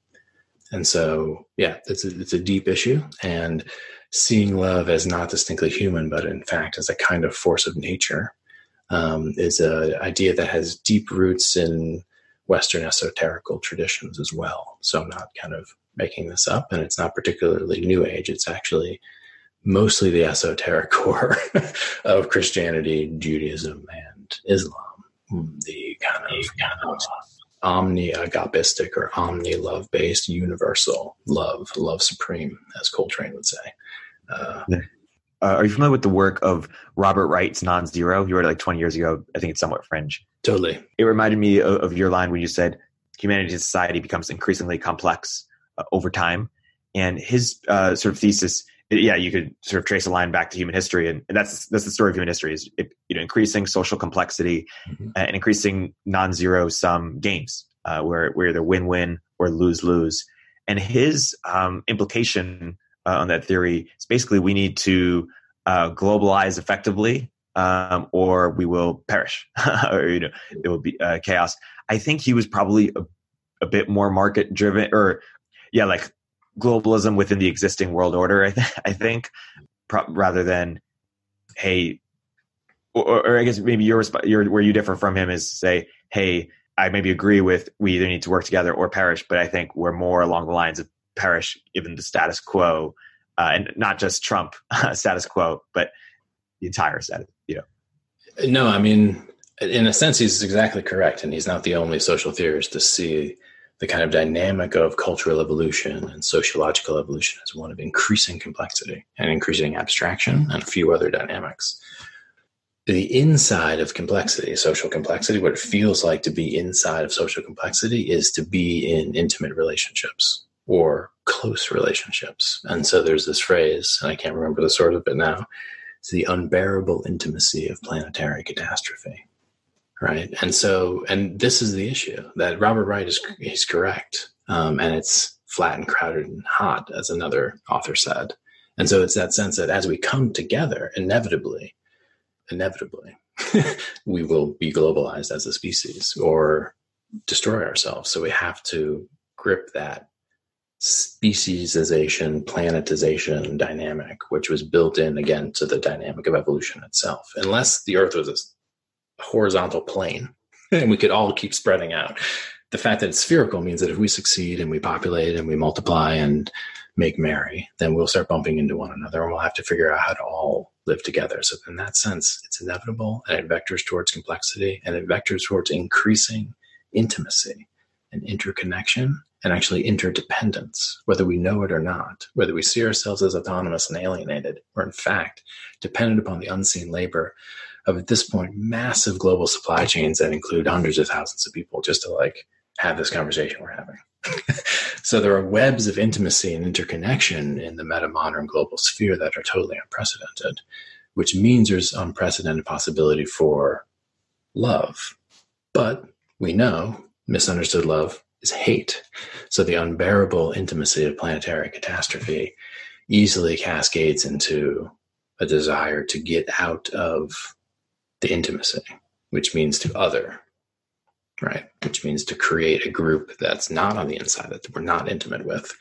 And so, yeah, it's a, it's a deep issue. And seeing love as not distinctly human, but in fact as a kind of force of nature um, is an idea that has deep roots in Western esoterical traditions as well. So I'm not kind of making this up, and it's not particularly New Age. It's actually mostly the esoteric *laughs* core of Christianity, Judaism, and Islam. The kind of, kind of omni agapistic or omni love based universal love, love supreme, as Coltrane would say. Uh, uh, are you familiar with the work of Robert Wright's Non-Zero? He wrote it like 20 years ago. I think it's somewhat fringe. Totally. It reminded me of, of your line when you said humanity and society becomes increasingly complex uh, over time. And his uh, sort of thesis, yeah, you could sort of trace a line back to human history, and, that's that's the story of human history is it, you know increasing social complexity mm-hmm. and increasing non-zero sum games uh, where where they're win-win or lose-lose. And his um, implication uh, on that theory is basically we need to uh, globalize effectively um, or we will perish *laughs* or you know it will be uh, chaos i think he was probably a, a bit more market driven or yeah like globalism within the existing world order. I, th- I think, pro- rather than, hey, or, or, I guess maybe your, your where you differ from him is say, hey, I maybe agree with we either need to work together or perish, but I think we're more along the lines of perish given the status quo, uh, and not just Trump *laughs* status quo, but the entire status. You know. No, I mean, in a sense, he's exactly correct, and he's not the only social theorist to see the kind of dynamic of cultural evolution and sociological evolution is one of increasing complexity and increasing abstraction and a few other dynamics the inside of complexity, social complexity, what it feels like to be inside of social complexity is to be in intimate relationships or close relationships. And so there's this phrase, and I can't remember the source of it now. It's the unbearable intimacy of planetary catastrophe. Right. And so, and this is the issue that Robert Wright is, he's correct. Um, and it's flat and crowded and hot, as another author said. And so it's that sense that as we come together, inevitably, inevitably *laughs* we will be globalized as a species or destroy ourselves. So we have to grip that speciesization, planetization dynamic, which was built in again to the dynamic of evolution itself. Unless the Earth was horizontal plane and we could all keep spreading out. The fact that it's spherical means that if we succeed and we populate and we multiply and make merry, then we'll start bumping into one another and we'll have to figure out how to all live together. So, in that sense, it's inevitable and it vectors towards complexity and it vectors towards increasing intimacy and interconnection and actually interdependence, whether we know it or not, whether we see ourselves as autonomous and alienated, or in fact dependent upon the unseen labor of at this point massive global supply chains that include hundreds of thousands of people just to like have this conversation we're having. *laughs* so there are webs of intimacy and interconnection in the meta modern global sphere that are totally unprecedented, which means there's unprecedented possibility for love. But we know misunderstood love is hate. So the unbearable intimacy of planetary catastrophe easily cascades into a desire to get out of the intimacy, which means to other, right? Which means to create a group that's not on the inside that we're not intimate with,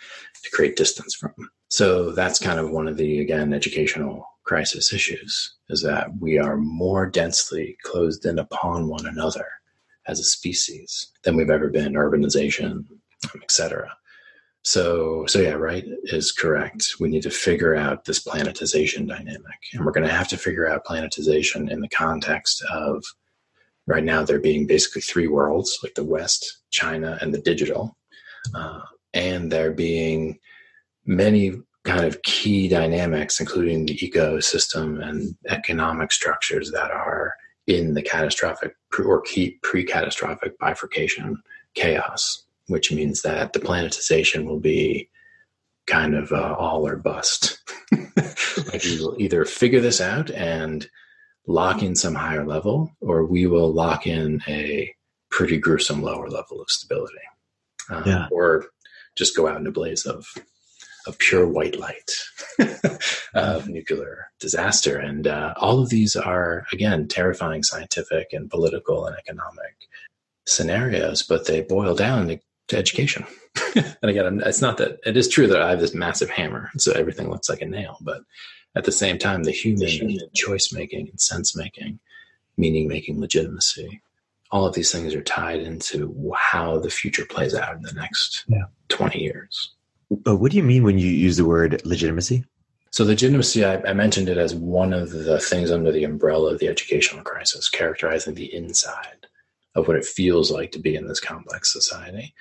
to create distance from. So that's kind of one of the again educational crisis issues is that we are more densely closed in upon one another as a species than we've ever been. Urbanization, etc. So, so yeah, Wright is correct. We need to figure out this planetization dynamic, and we're going to have to figure out planetization in the context of right now there being basically three worlds like the west china and the digital uh, and there being many kind of key dynamics including the ecosystem and economic structures that are in the catastrophic or key pre-catastrophic bifurcation chaos which means that the planetization will be kind of uh, all or bust *laughs* like we will either figure this out and lock in some higher level, or we will lock in a pretty gruesome lower level of stability, um, yeah. or just go out in a blaze of of pure white light *laughs* of nuclear disaster. And uh, all of these are again terrifying scientific and political and economic scenarios, but they boil down to, education. *laughs* and again, it's not that it is true that I have this massive hammer, so everything looks like a nail, but at the same time, the human, human. choice making and sense making, meaning making legitimacy, all of these things are tied into how the future plays out in the next yeah. 20 years. But what do you mean when you use the word legitimacy? So, legitimacy, I, I mentioned it as one of the things under the umbrella of the educational crisis, characterizing the inside of what it feels like to be in this complex society.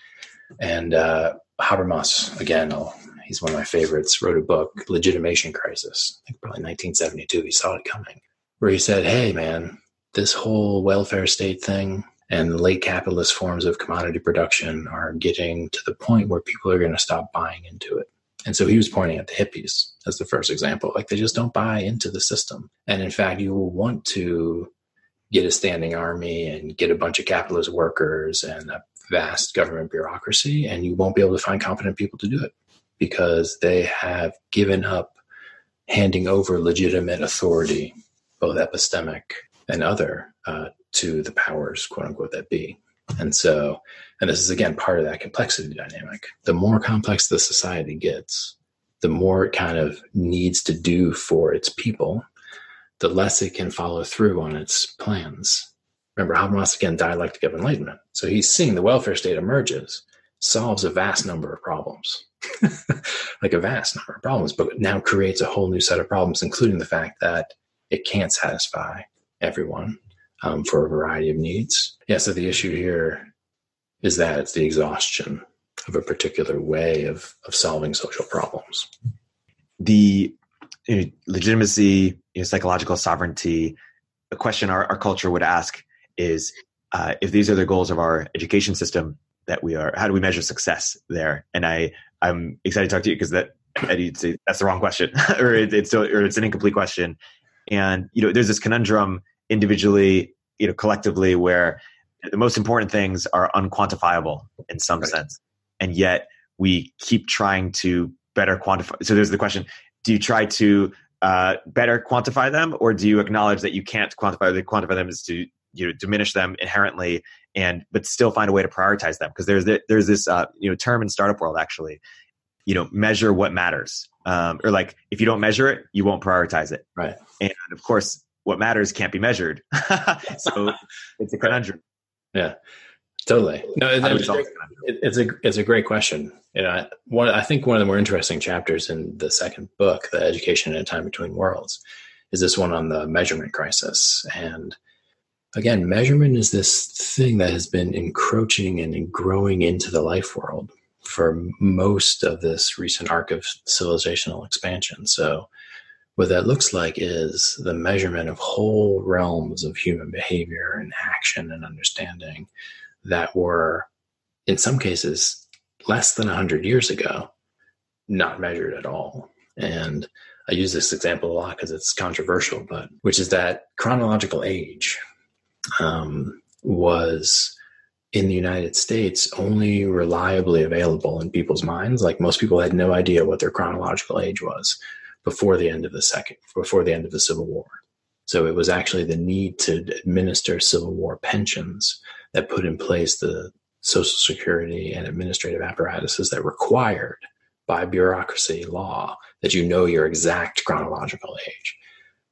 And uh, Habermas, again, I'll he's one of my favorites, wrote a book, Legitimation Crisis, I think probably 1972. He saw it coming, where he said, Hey, man, this whole welfare state thing and late capitalist forms of commodity production are getting to the point where people are going to stop buying into it. And so he was pointing at the hippies as the first example. Like they just don't buy into the system. And in fact, you will want to get a standing army and get a bunch of capitalist workers and a vast government bureaucracy, and you won't be able to find competent people to do it because they have given up handing over legitimate authority, both epistemic and other, uh, to the powers, quote unquote, that be. And so, and this is again part of that complexity dynamic. The more complex the society gets, the more it kind of needs to do for its people, the less it can follow through on its plans. Remember, Habermas again, dialectic of enlightenment. So he's seeing the welfare state emerges, solves a vast number of problems, *laughs* like a vast number of problems, but now creates a whole new set of problems, including the fact that it can't satisfy everyone um, for a variety of needs. Yeah, so the issue here is that it's the exhaustion of a particular way of, of solving social problems. The you know, legitimacy, you know, psychological sovereignty, a question our, our culture would ask is uh, if these are the goals of our education system that we are, how do we measure success there? And I, I'm excited to talk to you because that Eddie, that's the wrong question, *laughs* or it, it's or it's an incomplete question. And you know, there's this conundrum individually, you know, collectively, where the most important things are unquantifiable in some right. sense, and yet we keep trying to better quantify. So there's the question: Do you try to uh, better quantify them, or do you acknowledge that you can't quantify? The quantify them is to you know diminish them inherently and but still find a way to prioritize them. Because there's there's this uh, you know term in startup world actually you know measure what matters. Um, or like if you don't measure it you won't prioritize it. Right. And of course what matters can't be measured. *laughs* So it's a conundrum. Yeah. Totally. No it's, a, it's a it's a great question. You know one i think one of the more interesting chapters in the second book the education in a time between worlds is this one on the measurement crisis. And again, measurement is this thing that has been encroaching and growing into the life world for most of this recent arc of civilizational expansion. So, what that looks like is the measurement of whole realms of human behavior and action and understanding that were, in some cases, less than 100 years ago, not measured at all. And I use this example a lot because it's controversial, but which is that chronological age, um, was in the United States only reliably available in people's minds. Like most people had no idea what their chronological age was before the end of the second, before the end of the Civil War. So it was actually the need to administer Civil War pensions that put in place the Social Security and administrative apparatuses that required by bureaucracy law that you know your exact chronological age.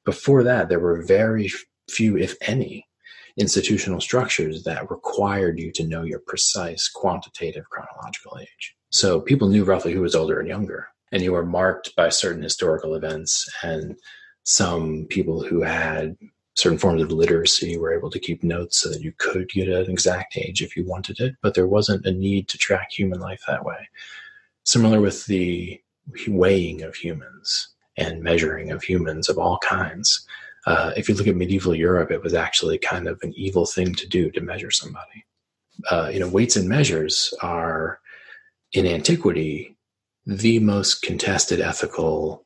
Before that, there were very few, if any, institutional structures that required you to know your precise quantitative chronological age. So people knew roughly who was older and younger, and you were marked by certain historical events. And some people who had certain forms of literacy were able to keep notes so that you could get an exact age if you wanted it, but there wasn't a need to track human life that way. Similar with the weighing of humans and measuring of humans of all kinds uh, if you look at medieval Europe, it was actually kind of an evil thing to do to measure somebody. Uh, you know, weights and measures are in antiquity the most contested ethical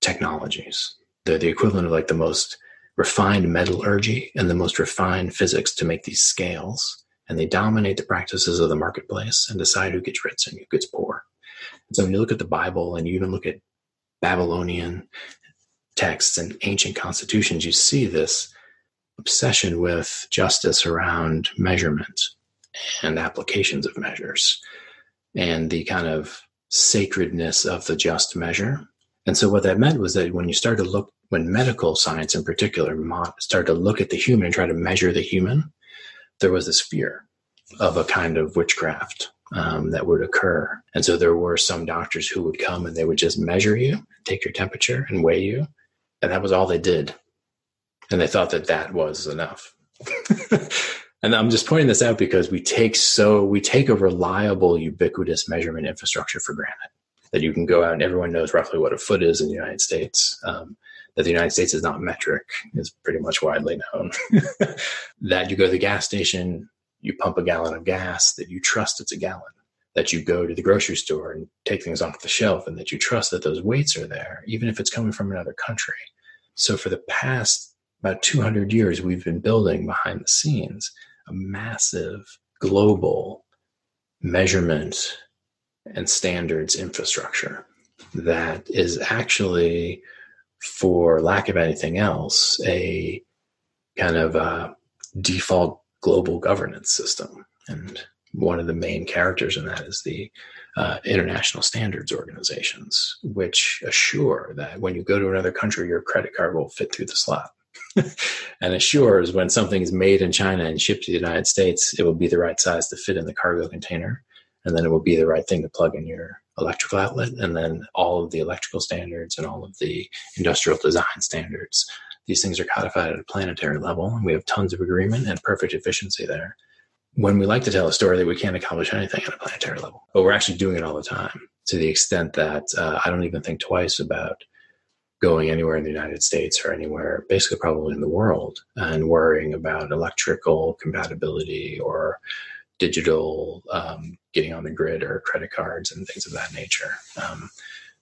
technologies. They're the equivalent of like the most refined metallurgy and the most refined physics to make these scales. And they dominate the practices of the marketplace and decide who gets rich and who gets poor. So when you look at the Bible and you even look at Babylonian texts and ancient constitutions, you see this obsession with justice around measurement and applications of measures and the kind of sacredness of the just measure. And so what that meant was that when you start to look, when medical science in particular started to look at the human and try to measure the human, there was this fear of a kind of witchcraft um, that would occur. And so there were some doctors who would come and they would just measure you, take your temperature and weigh you, and that was all they did. And they thought that that was enough. *laughs* and I'm just pointing this out because we take so we take a reliable, ubiquitous measurement infrastructure for granted that you can go out and everyone knows roughly what a foot is in the United States. Um, that the United States is not metric is pretty much widely known. *laughs* that you go to the gas station, you pump a gallon of gas, that you trust it's a gallon. That you go to the grocery store and take things off the shelf, and that you trust that those weights are there, even if it's coming from another country. So for the past about 200 years, we've been building behind the scenes a massive global measurement and standards infrastructure that is actually, for lack of anything else, a kind of a default global governance system. And one of the main characters in that is the uh, international standards organizations, which assure that when you go to another country, your credit card will fit through the slot. *laughs* and assures when something is made in China and shipped to the United States, it will be the right size to fit in the cargo container. And then it will be the right thing to plug in your electrical outlet. And then all of the electrical standards and all of the industrial design standards. These things are codified at a planetary level. And we have tons of agreement and perfect efficiency there. When we like to tell a story that we can't accomplish anything at a planetary level, but we're actually doing it all the time to the extent that uh, I don't even think twice about going anywhere in the United States or anywhere, basically probably in the world, and worrying about electrical compatibility or digital um, getting on the grid or credit cards and things of that nature. Um,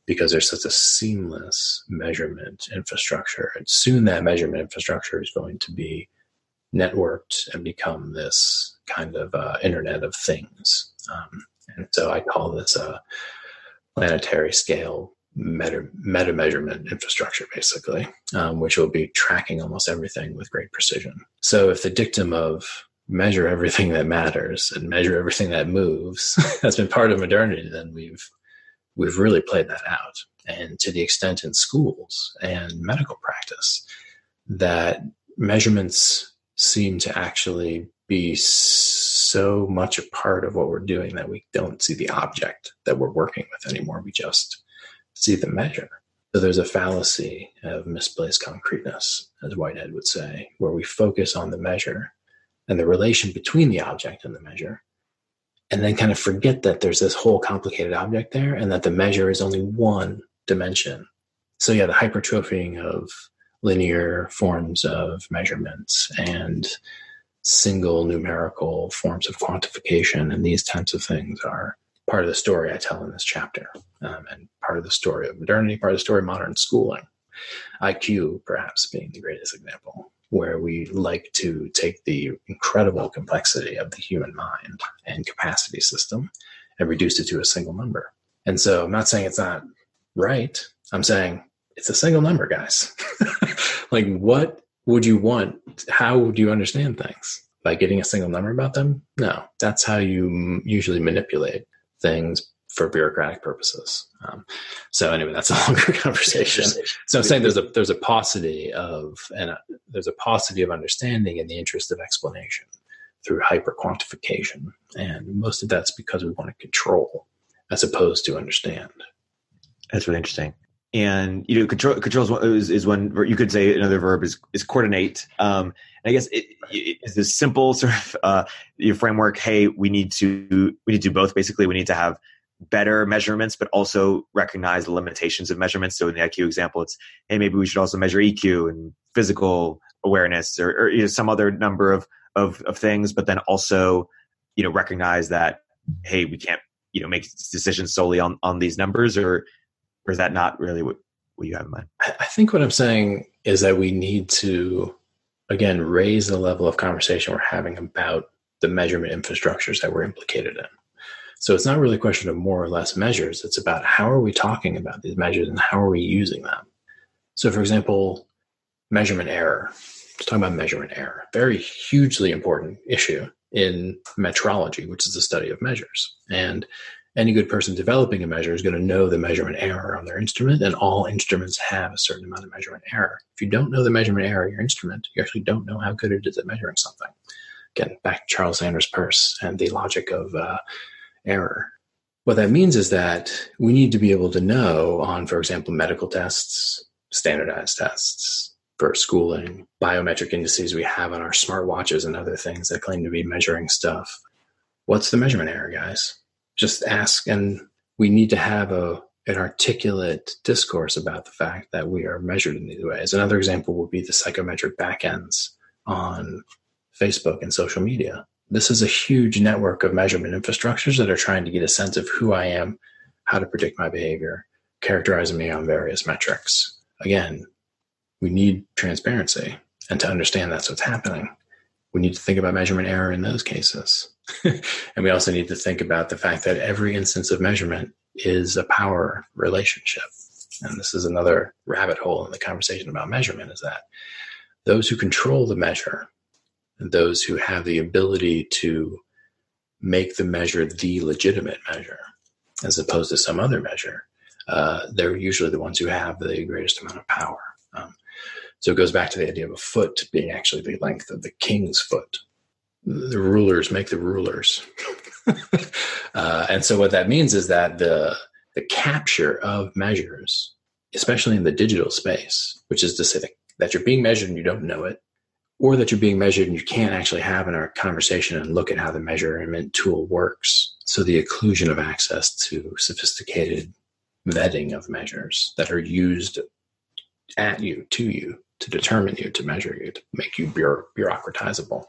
because there's such a seamless measurement infrastructure. And soon that measurement infrastructure is going to be networked and become this kind of uh, Internet of Things. Um, and so I call this a planetary scale meta, meta measurement infrastructure, basically, um, which will be tracking almost everything with great precision. So if the dictum of measure everything that matters and measure everything that moves *laughs* has been part of modernity, then we've we've really played that out. And to the extent in schools and medical practice that measurements seem to actually be so much a part of what we're doing that we don't see the object that we're working with anymore. We just see the measure. So there's a fallacy of misplaced concreteness, as Whitehead would say, where we focus on the measure and the relation between the object and the measure, and then kind of forget that there's this whole complicated object there and that the measure is only one dimension. So, yeah, the hypertrophying of linear forms of measurements and single numerical forms of quantification and these types of things are part of the story I tell in this chapter, um, and part of the story of modernity, part of the story of modern schooling. IQ, perhaps, being the greatest example, where we like to take the incredible complexity of the human mind and capacity system and reduce it to a single number. And so I'm not saying it's not right. I'm saying it's a single number, guys. *laughs* like, what would you want? How would you understand things? By getting a single number about them? No, that's how you usually manipulate things for bureaucratic purposes. Um, so anyway, that's a *laughs* longer conversation. So I'm saying there's a there's a paucity of and a, there's a paucity of understanding in the interest of explanation through hyper quantification, and most of that's because we want to control as opposed to understand. That's really interesting. And you know, control control is, is when you could say another verb is is coordinate. Um, and I guess it, it is this simple *laughs* sort of uh, your framework. Hey, we need to we need to do both. Basically, we need to have better measurements, but also recognize the limitations of measurements. So in the IQ example, it's hey, maybe we should also measure EQ and physical awareness, or, or you know, some other number of, of of things. But then also, you know, recognize that hey, we can't you know make decisions solely on on these numbers, or or is that not really what what you have in mind? I think what I'm saying is that we need to again raise the level of conversation we're having about the measurement infrastructures that we're implicated in. So it's not really a question of more or less measures. It's about how are we talking about these measures and how are we using them. So, for example, measurement error. Let's talk about measurement error. Very hugely important issue in metrology, which is the study of measures. And any good person developing a measure is going to know the measurement error on their instrument, and all instruments have a certain amount of measurement error. If you don't know the measurement error of your instrument, you actually don't know how good it is at measuring something. Again, back to Charles Sanders Peirce and the logic of uh, error. What that means is that we need to be able to know on, for example, medical tests, standardized tests for schooling, biometric indices we have on our smartwatches and other things that claim to be measuring stuff. What's the measurement error, guys? Just ask and we need to have a an articulate discourse about the fact that we are measured in these ways. Another example would be the psychometric backends on Facebook and social media. This is a huge network of measurement infrastructures that are trying to get a sense of who I am, how to predict my behavior, characterizing me on various metrics. Again, we need transparency. And to understand that's what's happening, we need to think about measurement error in those cases. *laughs* and we also need to think about the fact that every instance of measurement is a power relationship. And this is another rabbit hole in the conversation about measurement is that those who control the measure, those who have the ability to make the measure the legitimate measure as opposed to some other measure, uh, they're usually the ones who have the greatest amount of power. Um, so it goes back to the idea of a foot being actually the length of the king's foot. The rulers make the rulers. *laughs* uh, and so what that means is that the the capture of measures, especially in the digital space, which is to say that, that you're being measured and you don't know it, or that you're being measured and you can't actually have in our conversation and look at how the measurement tool works. So the occlusion of access to sophisticated vetting of measures that are used at you, to you, to determine you, to measure you, to make you bureaucratizable.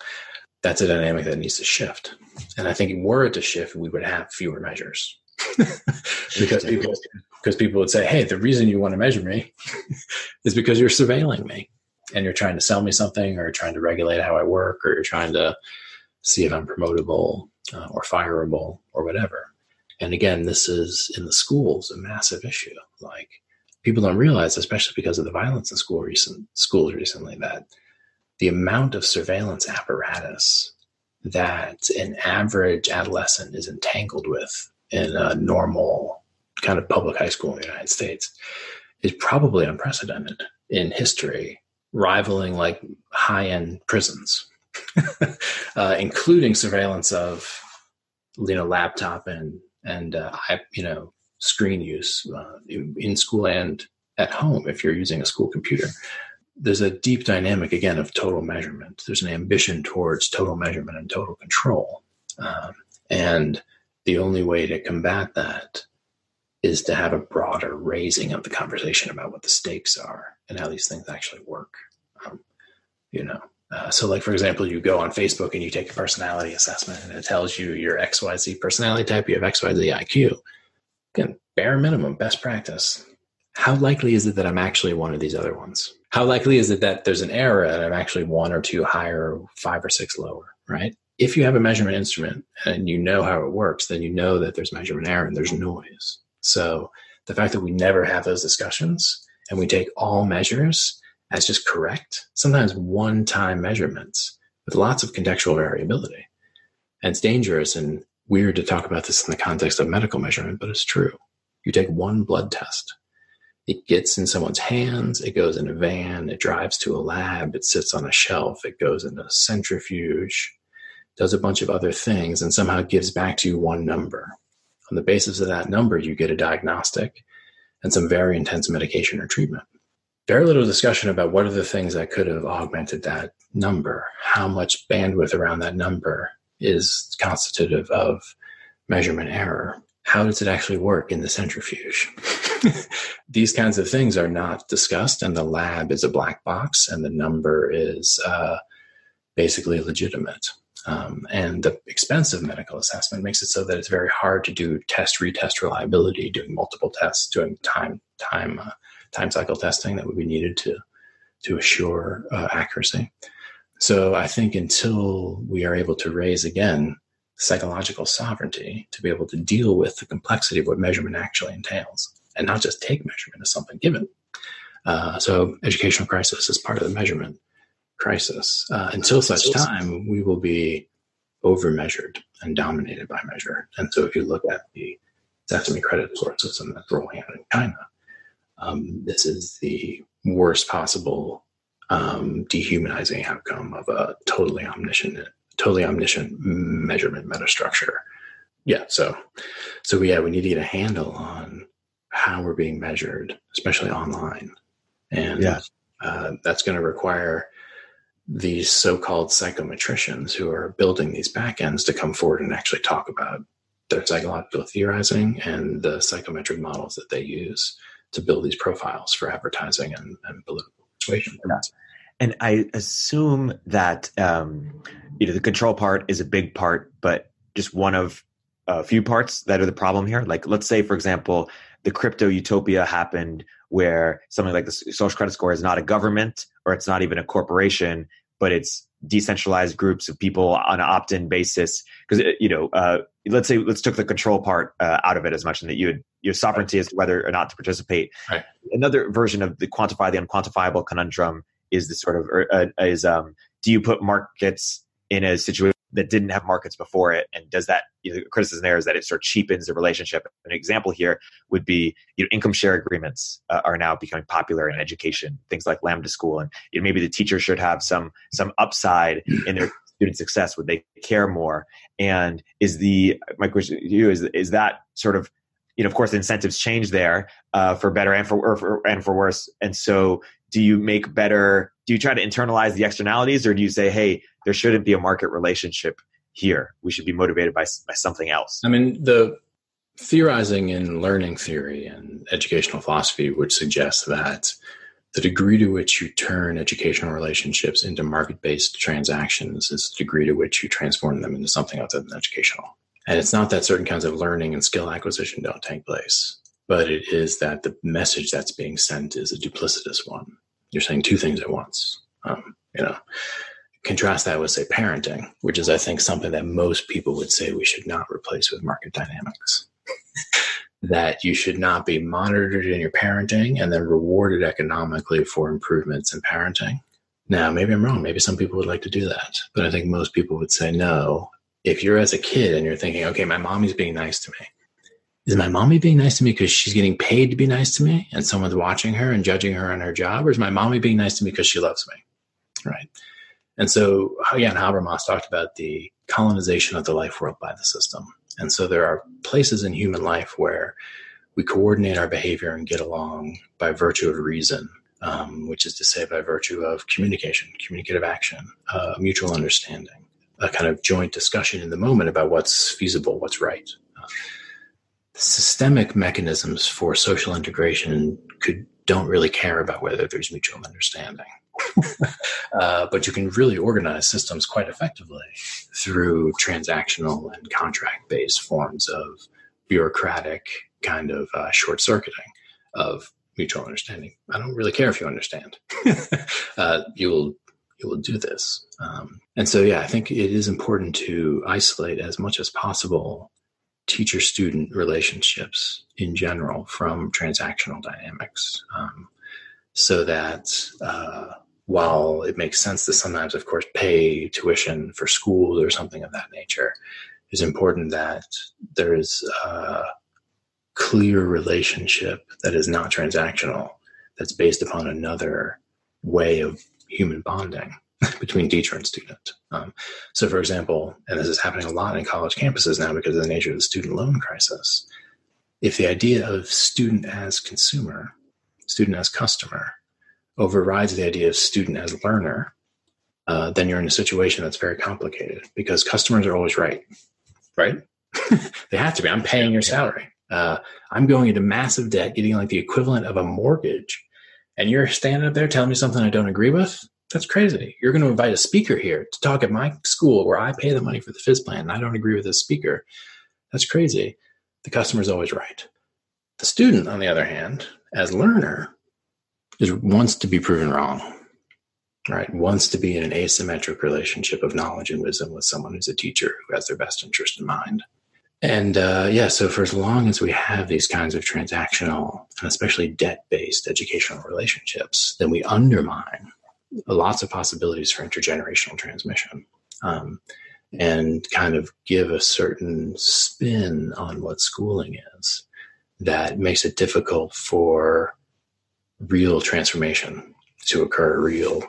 That's a dynamic that needs to shift. And I think were it to shift, we would have fewer measures. *laughs* because people because people would say, Hey, the reason you want to measure me *laughs* is because you're surveilling me and you're trying to sell me something or trying to regulate how I work or you're trying to see if I'm promotable uh, or fireable or whatever. And again, this is in the schools a massive issue. Like people don't realize, especially because of the violence in school recent schools recently, that the amount of surveillance apparatus that an average adolescent is entangled with in a normal kind of public high school in the United States is probably unprecedented in history, rivaling like high end prisons, *laughs* uh, including surveillance of you know laptop and and uh, you know screen use uh, in school and at home if you're using a school computer. There's a deep dynamic again of total measurement. There's an ambition towards total measurement and total control, um, and the only way to combat that is to have a broader raising of the conversation about what the stakes are and how these things actually work. Um, you know, uh, so, like for example, you go on Facebook and you take a personality assessment, and it tells you your XYZ personality type, you have XYZ IQ. Again, bare minimum, best practice. How likely is it that I'm actually one of these other ones? How likely is it that there's an error and I'm actually one or two higher, five or six lower, right? If you have a measurement instrument and you know how it works, then you know that there's measurement error and there's noise. So the fact that we never have those discussions and we take all measures as just correct, sometimes one time measurements with lots of contextual variability. And it's dangerous and weird to talk about this in the context of medical measurement, but it's true. You take one blood test, it gets in someone's hands, it goes in a van, it drives to a lab, it sits on a shelf, it goes in a centrifuge, does a bunch of other things, and somehow gives back to you one number. On the basis of that number, you get a diagnostic and some very intense medication or treatment very little discussion about what are the things that could have augmented that number, how much bandwidth around that number is constitutive of measurement error. How does it actually work in the centrifuge? *laughs* These kinds of things are not discussed, and the lab is a black box, and the number is uh, basically legitimate. Um, and the expensive medical assessment makes it so that it's very hard to do test retest reliability, doing multiple tests, doing time time uh, time cycle testing that would be needed to to assure uh, accuracy. So I think until we are able to raise again psychological sovereignty to be able to deal with the complexity of what measurement actually entails, and not just take measurement as something given. Uh, so educational crisis is part of the measurement crisis. Uh, until such time, we will be over measured and dominated by measure. And so if you look at the Sesame credit score system that's rolling out in China, um, this is the worst possible um, dehumanizing outcome of a totally omniscient, totally omniscient measurement metastructure. Yeah, so so yeah, we need to get a handle on how we're being measured, especially online, and yeah. uh, that's going to require these so-called psychometricians who are building these backends to come forward and actually talk about their psychological theorizing and the psychometric models that they use to build these profiles for advertising and, and political persuasion. And I assume that um, you know the control part is a big part, but just one of a few parts that are the problem here. Like, let's say, for example, the crypto utopia happened where something like the social credit score is not a government or it's not even a corporation, but it's decentralized groups of people on an opt-in basis. Because you know, uh, let's say let's took the control part uh, out of it as much, and that you had your sovereignty right. as to whether or not to participate. Right. Another version of the quantify the unquantifiable conundrum is the sort of uh, is um, do you put markets in a situation that didn't have markets before it? And does that you know, criticism there is that it sort of cheapens the relationship. An example here would be you know income share agreements uh, are now becoming popular in education things like lambda school. And you know, maybe the teacher should have some some upside in their student success. Would they care more? And is the my question to you is is that sort of you know of course incentives change there uh, for better and for, for and for worse. And so do you make better do you try to internalize the externalities or do you say hey there shouldn't be a market relationship here. We should be motivated by, by something else? I mean the theorizing in learning theory and educational philosophy would suggest that the degree to which you turn educational relationships into market-based transactions is the degree to which you transform them into something other than educational. And it's not that certain kinds of learning and skill acquisition don't take place but it is that the message that's being sent is a duplicitous one. You're saying two things at once. Um, you know, contrast that with say parenting, which is I think something that most people would say we should not replace with market dynamics. *laughs* that you should not be monitored in your parenting and then rewarded economically for improvements in parenting. Now, maybe I'm wrong. Maybe some people would like to do that, but I think most people would say no. If you're as a kid and you're thinking, okay, my mommy's being nice to me, is my mommy being nice to me because she's getting paid to be nice to me and someone's watching her and judging her on her job? Or is my mommy being nice to me because she loves me? Right. And so, again, Habermas talked about the colonization of the life world by the system. And so there are places in human life where we coordinate our behavior and get along by virtue of reason, um, which is to say, by virtue of communication, communicative action, uh, mutual understanding, a kind of joint discussion in the moment about what's feasible, what's right. Uh, systemic mechanisms for social integration could don't really care about whether there's mutual understanding. *laughs* uh, but you can really organize systems quite effectively through transactional and contract based forms of bureaucratic kind of uh, short circuiting of mutual understanding. I don't really care if you understand. *laughs* uh, you will you will do this. Um, and so, yeah, I think it is important to isolate as much as possible teacher student relationships in general from transactional dynamics. Um, so that uh, while it makes sense to sometimes, of course, pay tuition for schools or something of that nature, it's important that there is a clear relationship that is not transactional, that's based upon another way of human bonding between teacher and student. Um, so, for example, and this is happening a lot in college campuses now because of the nature of the student loan crisis, if the idea of student as consumer, student as customer, overrides the idea of student as learner, uh, then you're in a situation that's very complicated because customers are always right, right? *laughs* they have to be. I'm paying your salary. Uh, I'm going into massive debt, getting like the equivalent of a mortgage, and you're standing up there telling me something I don't agree with. That's crazy. You're going to invite a speaker here to talk at my school where I pay the money for the phys plant and I don't agree with this speaker. That's crazy. The customer's always right. The student, on the other hand, as learner, is wants to be proven wrong. Right? Wants to be in an asymmetric relationship of knowledge and wisdom with someone who's a teacher who has their best interest in mind. And uh, yeah, so for as long as we have these kinds of transactional and especially debt based educational relationships, then we undermine lots of possibilities for intergenerational transmission um, and kind of give a certain spin on what schooling is that makes it difficult for real transformation to occur, real,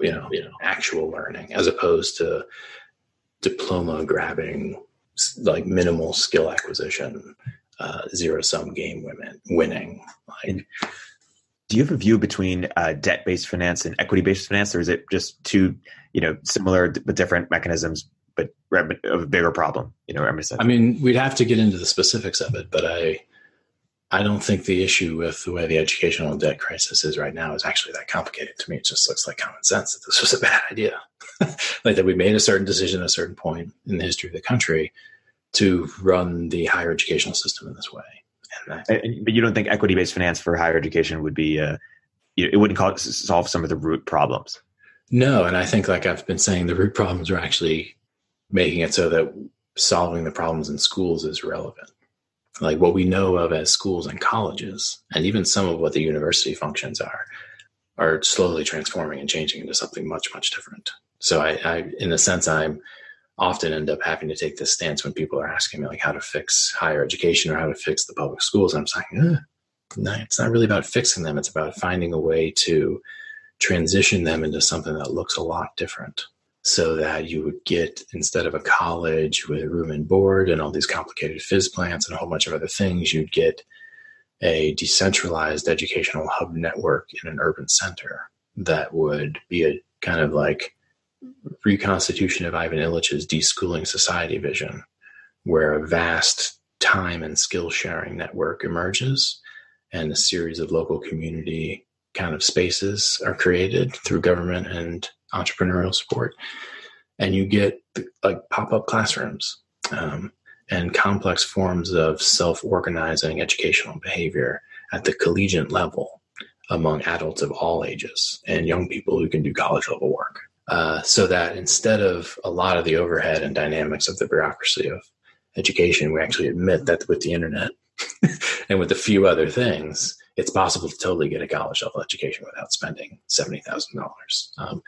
you know, you know, actual learning, as opposed to diploma grabbing, like minimal skill acquisition, uh, zero sum game women winning. Like, do you have a view between uh, debt-based finance and equity-based finance, or is it just two, you know, similar but different mechanisms, but of a bigger problem? You know, I mean, we'd have to get into the specifics of it, but I, I don't think the issue with the way the educational debt crisis is right now is actually that complicated. To me, it just looks like common sense that this was a *laughs* bad idea, *laughs* like that we made a certain decision at a certain point in the history of the country to run the higher educational system in this way but you don't think equity-based finance for higher education would be uh, it wouldn't cause, solve some of the root problems? No and i think like i've been saying the root problems are actually making it so that solving the problems in schools is relevant. Like what we know of as schools and colleges and even some of what the university functions are are slowly transforming and changing into something much much different. So I, I, in a sense, I'm often end up having to take this stance when people are asking me like how to fix higher education or how to fix the public schools. I'm saying, eh, no, it's not really about fixing them. It's about finding a way to transition them into something that looks a lot different so that you would get instead of a college with a room and board and all these complicated phys plants and a whole bunch of other things, you'd get a decentralized educational hub network in an urban center that would be a kind of like reconstitution of Ivan Illich's deschooling society vision, where a vast time and skill sharing network emerges and a series of local community kind of spaces are created through government and entrepreneurial support. And you get like pop up classrooms um, and complex forms of self organizing educational behavior at the collegiate level among adults of all ages and young people who can do college level work. Uh, so that instead of a lot of the overhead and dynamics of the bureaucracy of education, we actually admit that with the internet *laughs* and with a few other things, it's possible to totally get a college level education without spending seventy thousand um, dollars.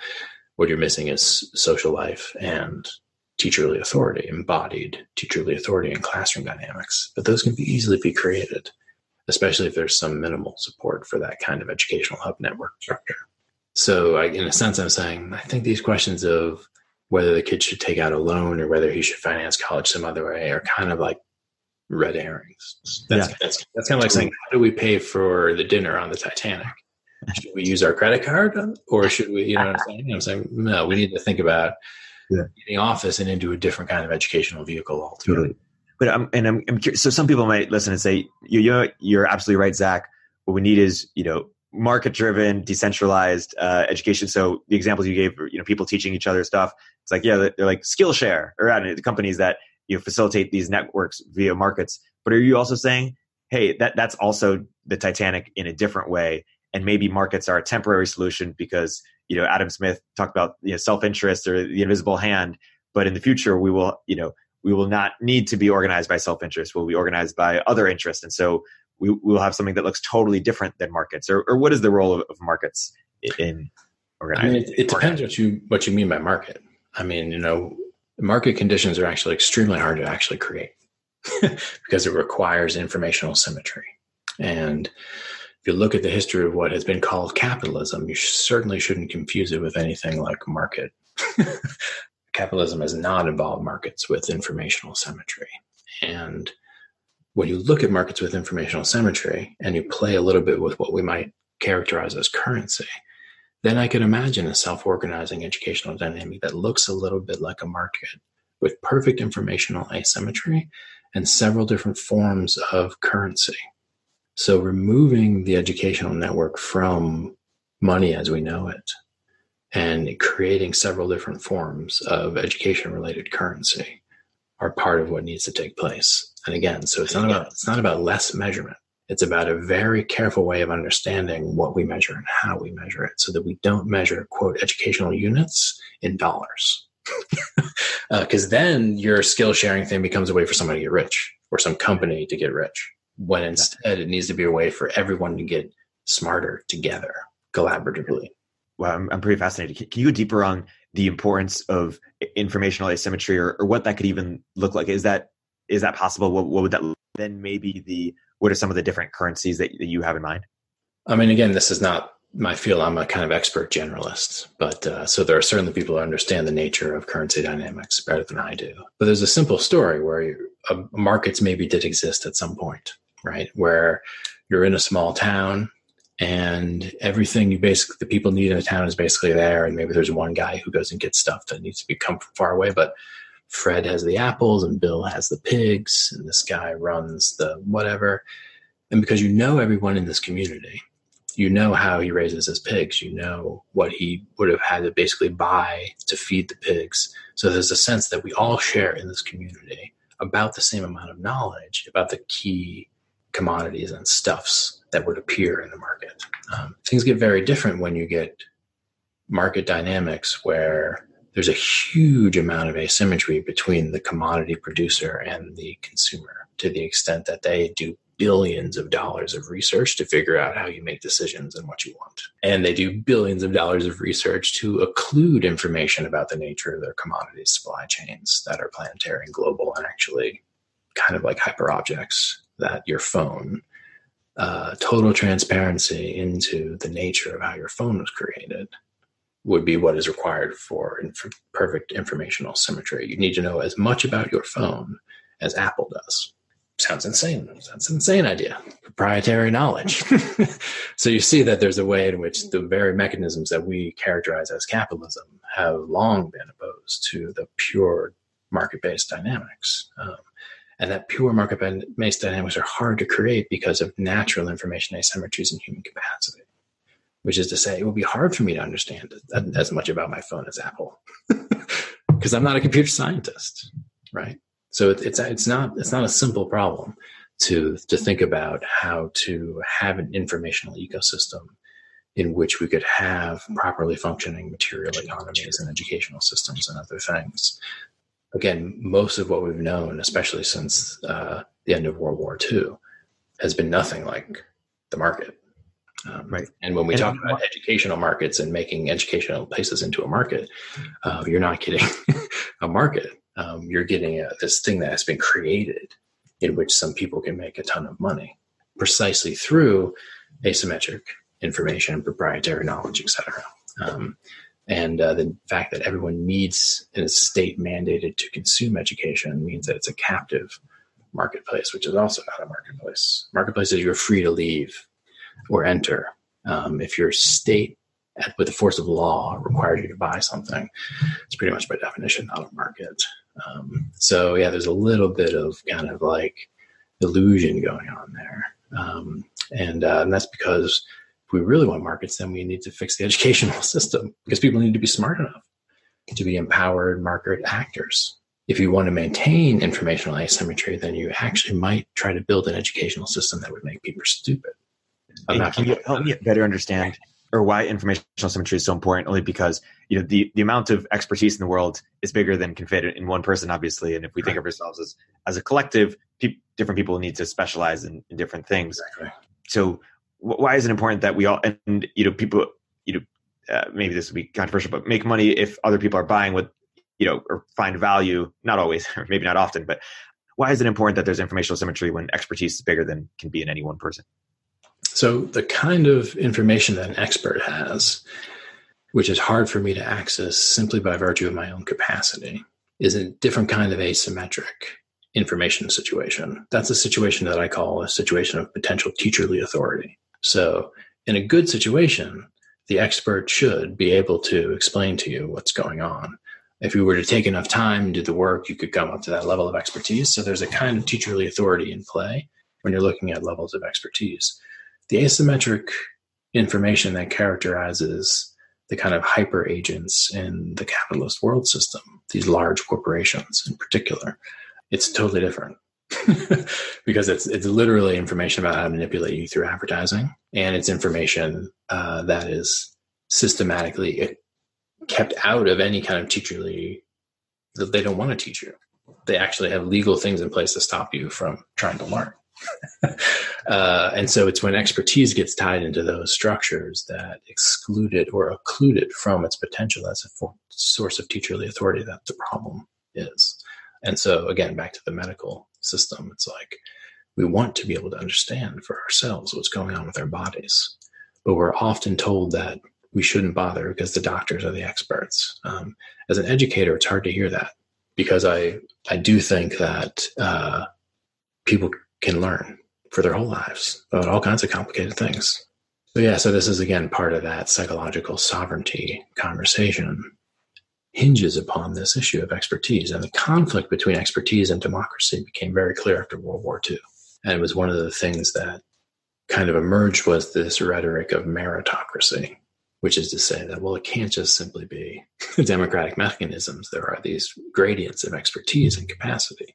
What you're missing is social life and teacherly authority, embodied teacherly authority and classroom dynamics. But those can be easily be created, especially if there's some minimal support for that kind of educational hub network structure. So, I, in a sense, I'm saying I think these questions of whether the kid should take out a loan or whether he should finance college some other way are kind of like red herrings. That's, yeah. that's, that's kind of like saying, how do we pay for the dinner on the Titanic? Should we use our credit card or should we, you know what I'm saying? I'm saying, no, we need to think about yeah. getting office and into a different kind of educational vehicle altogether. Totally. But I'm, and I'm, I'm curious, so some people might listen and say, you, you're, you're absolutely right, Zach. What we need is, you know, market driven, decentralized uh, education. So the examples you gave, you know, people teaching each other stuff. It's like, yeah, they're, like Skillshare or uh, the companies that you know, facilitate these networks via markets. But are you also saying, hey, that that's also the Titanic in a different way, and maybe markets are a temporary solution because you know Adam Smith talked about you know self interest or the invisible hand, but in the future we will you know we will not need to be organized by self interest. We'll be organized by other interests, and so we will have something that looks totally different than markets. Or, or what is the role of, of markets in organizing? I mean, it, it depends what you what you mean by market. I mean, you know, market conditions are actually extremely hard to actually create *laughs* because it requires informational symmetry. And if you look at the history of what has been called capitalism, you certainly shouldn't confuse it with anything like market. *laughs* capitalism has not involved markets with informational symmetry. And when you look at markets with informational symmetry and you play a little bit with what we might characterize as currency, then I could imagine a self organizing educational dynamic that looks a little bit like a market with perfect informational asymmetry and several different forms of currency. So, removing the educational network from money as we know it and creating several different forms of education related currency are part of what needs to take place. And again, so it's not about it's not about less measurement. It's about a very careful way of understanding what we measure and how we measure it so that we don't measure, quote, educational units in dollars. Because *laughs* uh, then your skill sharing thing becomes a way for somebody to get rich or some company to get rich, when instead it needs to be a way for everyone to get smarter together collaboratively. Well, I'm, I'm pretty fascinated. Can you go deeper on the importance of informational asymmetry or, or what that could even look like? Is that is that possible? What, what would that then maybe the what are some of the different currencies that, that you have in mind? I mean, again, this is not my field. I'm a kind of expert generalist, but uh, so there are certainly people who understand the nature of currency dynamics better than I do. But there's a simple story where uh, markets maybe did exist at some point, right? Where you're in a small town and everything you basically the people need in the town is basically there, and maybe there's one guy who goes and gets stuff that needs to be come from far away, but Fred has the apples and Bill has the pigs and this guy runs the whatever. And because you know everyone in this community, you know how he raises his pigs, you know what he would have had to basically buy to feed the pigs. So there's a sense that we all share in this community about the same amount of knowledge about the key commodities and stuffs that would appear in the market. Um, things get very different when you get market dynamics where there's a huge amount of asymmetry between the commodity producer and the consumer to the extent that they do billions of dollars of research to figure out how you make decisions and what you want. And they do billions of dollars of research to occlude information about the nature of their commodity supply chains that are planetary and global and actually kind of like hyper objects that your phone uh, total transparency into the nature of how your phone was created would be what is required for inf- perfect informational symmetry. You need to know as much about your phone as Apple does. Sounds insane. Sounds an insane idea. Proprietary knowledge. *laughs* so you see that there's a way in which the very mechanisms that we characterize as capitalism have long been opposed to the pure market-based dynamics. Um, and that pure market-based dynamics are hard to create because of natural information asymmetries in human capacity which is to say, it will be hard for me to understand as much about my phone as Apple *laughs* because I'm not a computer scientist, right? So it's it's not it's not a simple problem to to think about how to have an informational ecosystem in which we could have properly functioning material economies and educational systems and other things. Again, most of what we've known, especially since uh, the end of World War II, has been nothing like the market um, right. And when we and talk about educational markets and making educational places into a market, uh, you're not getting *laughs* a market. Um, you're getting a, this thing that has been created in which some people can make a ton of money precisely through asymmetric information, proprietary knowledge, etc. Um, and uh, the fact that everyone needs a state mandated to consume education means that it's a captive marketplace, which is also not a marketplace. Marketplaces you're free to leave or enter. Um, if your state, with the force of law, requires you to buy something, it's pretty much by definition not a market. Um, so yeah, there's a little bit of kind of like illusion going on there, um, and, uh, and that's because if we really want markets, then we need to fix the *laughs* educational system because people need to be smart enough to be empowered market actors. If you want to maintain informational asymmetry, then you actually might try to build an educational system that would make people stupid can you help me better understand or why informational symmetry is so important? Only because you know the the amount of expertise in the world is bigger than can fit in one person, obviously. And if we think of ourselves as as a collective, pe- different people need to specialize in, in different things. Exactly. So w- why is it important that we all and you know people you know uh, maybe this would be controversial, but make money if other people are buying what you know or find value? Not always, or *laughs* maybe not often, but why is it important that there's informational symmetry when expertise is bigger than can be in any one person? So, the kind of information that an expert has, which is hard for me to access simply by virtue of my own capacity, is a different kind of asymmetric information situation. That's a situation that I call a situation of potential teacherly authority. So, in a good situation, the expert should be able to explain to you what's going on. If you were to take enough time and do the work, you could come up to that level of expertise. So, there's a kind of teacherly authority in play when you're looking at levels of expertise the asymmetric information that characterizes the kind of hyper agents in the capitalist world system, these large corporations in particular, it's totally different. *laughs* because it's it's literally information about how to manipulate you through advertising, and it's information uh, that is systematically kept out of any kind of teacherly. They don't want to teach you. They actually have legal things in place to stop you from trying to learn. *laughs* uh, and so it's when expertise gets tied into those structures that exclude it or occlude it from its potential as a for- source of teacherly authority that the problem is. And so, again, back to the medical system, it's like we want to be able to understand for ourselves what's going on with our bodies, but we're often told that we shouldn't bother because the doctors are the experts. Um, as an educator, it's hard to hear that because I I do think that uh, people can learn for their whole lives about all kinds of complicated things. So yeah, so this is again part of that psychological sovereignty conversation hinges upon this issue of expertise. And the conflict between expertise and democracy became very clear after World War II. And it was one of the things that kind of emerged was this rhetoric of meritocracy, which is to say that, well, it can't just simply be *laughs* democratic mechanisms. There are these gradients of expertise and capacity.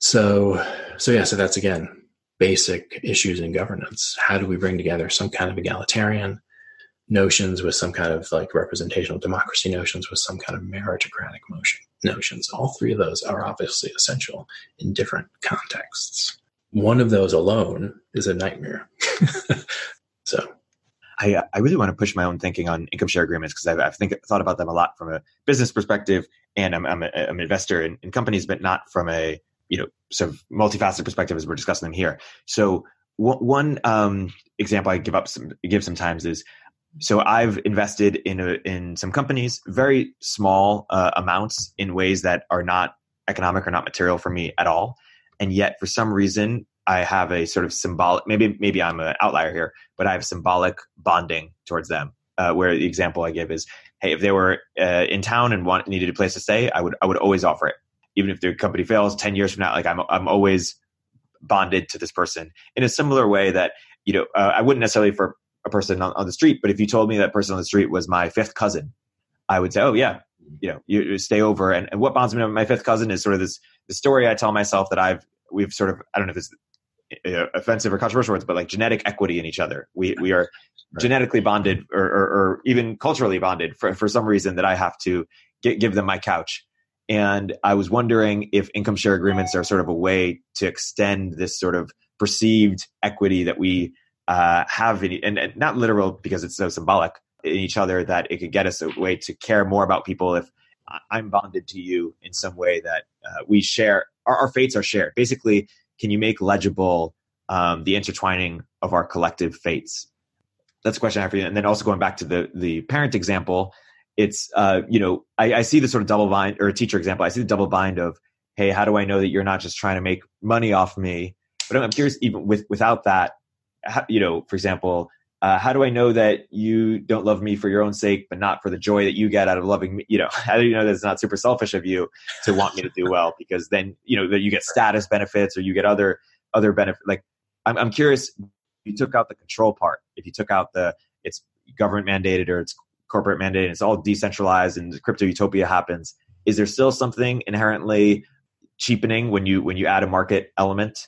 So, so yeah, so that's again basic issues in governance. How do we bring together some kind of egalitarian notions with some kind of like representational democracy notions with some kind of meritocratic motion notions? All three of those are obviously essential in different contexts. one of those alone is a nightmare. *laughs* so I, I really want to push my own thinking on income share agreements because I've, I've think, thought about them a lot from a business perspective, and I'm, I'm, a, I'm an investor in, in, companies, but not from a you know sort of multifaceted perspective as we're discussing them here. So one um, example I give up some give sometimes is so I've invested in a, in some companies, very small uh, amounts in ways that are not economic or not material for me at all, and yet for some reason I have a sort of symbolic. Maybe maybe I'm an outlier here, but I have symbolic bonding towards them. Uh, where the example I give is, hey, if they were uh, in town and want needed a place to stay, I would I would always offer it, even if their company fails ten years from now. Like I'm I'm always bonded to this person in a similar way that you know uh, I wouldn't necessarily for a person on, on, the street, but if you told me that person on the street was my fifth cousin, I would say, oh yeah, you know, you, you stay over. And, and what bonds me to my fifth cousin is sort of this the story I tell myself that I've we've sort of I don't know if it's offensive or controversial words, but like genetic equity in each other. We we are right. genetically bonded, or, or, or, even culturally bonded for for some reason that I have to get, give them my couch. And I was wondering if income share agreements are sort of a way to extend this sort of perceived equity that we uh, have, in, and, and not literal because it's so symbolic in each other that it could get us a way to care more about people if I'm bonded to you in some way that uh, we share. Our, our fates are shared. Basically, can you make legible um, the intertwining of our collective fates? That's a question I have for you. And then also going back to the the parent example, it's uh, you know I, I see the sort of double bind or a teacher example. I see the double bind of hey, how do I know that you're not just trying to make money off me? But I'm curious, even with without that, how, you know, for example, uh, how do I know that you don't love me for your own sake, but not for the joy that you get out of loving me? You know, *laughs* how do you know that it's not super selfish of you to want me to do well? Because then, you know, that you get status benefits or you get other, other benefits. Like, I'm, I'm curious, If you took out the control part, if you took out the, it's government mandated or it's corporate mandate and it's all decentralized and crypto utopia happens. Is there still something inherently cheapening when you, when you add a market element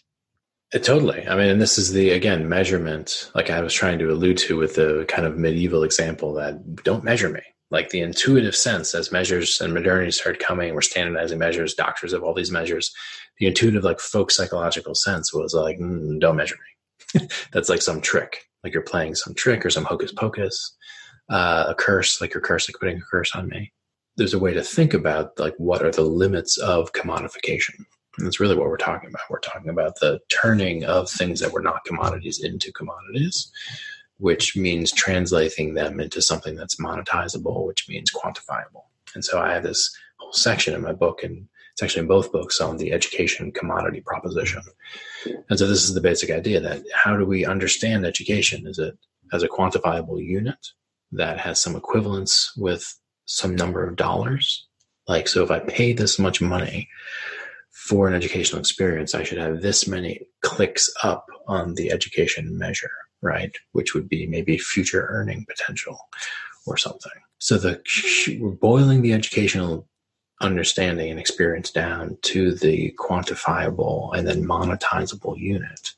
uh, totally. I mean, and this is the again measurement, like I was trying to allude to with the kind of medieval example that don't measure me. Like the intuitive sense as measures and modernity started coming, we're standardizing measures, doctors have all these measures. The intuitive, like folk psychological sense was like, mm, don't measure me. *laughs* That's like some trick, like you're playing some trick or some hocus pocus, uh, a curse, like you're cursed, like putting a curse on me. There's a way to think about like what are the limits of commodification and that's really what we're talking about. We're talking about the turning of things that were not commodities into commodities, which means translating them into something that's monetizable, which means quantifiable. And so I have this whole section in my book, and it's actually in both books on the education commodity proposition. And so this is the basic idea that how do we understand education? Is it as a quantifiable unit that has some equivalence with some number of dollars? Like, so if I pay this much money for an educational experience, I should have this many clicks up on the education measure, right? Which would be maybe future earning potential or something. So the we're boiling the educational understanding and experience down to the quantifiable and then monetizable unit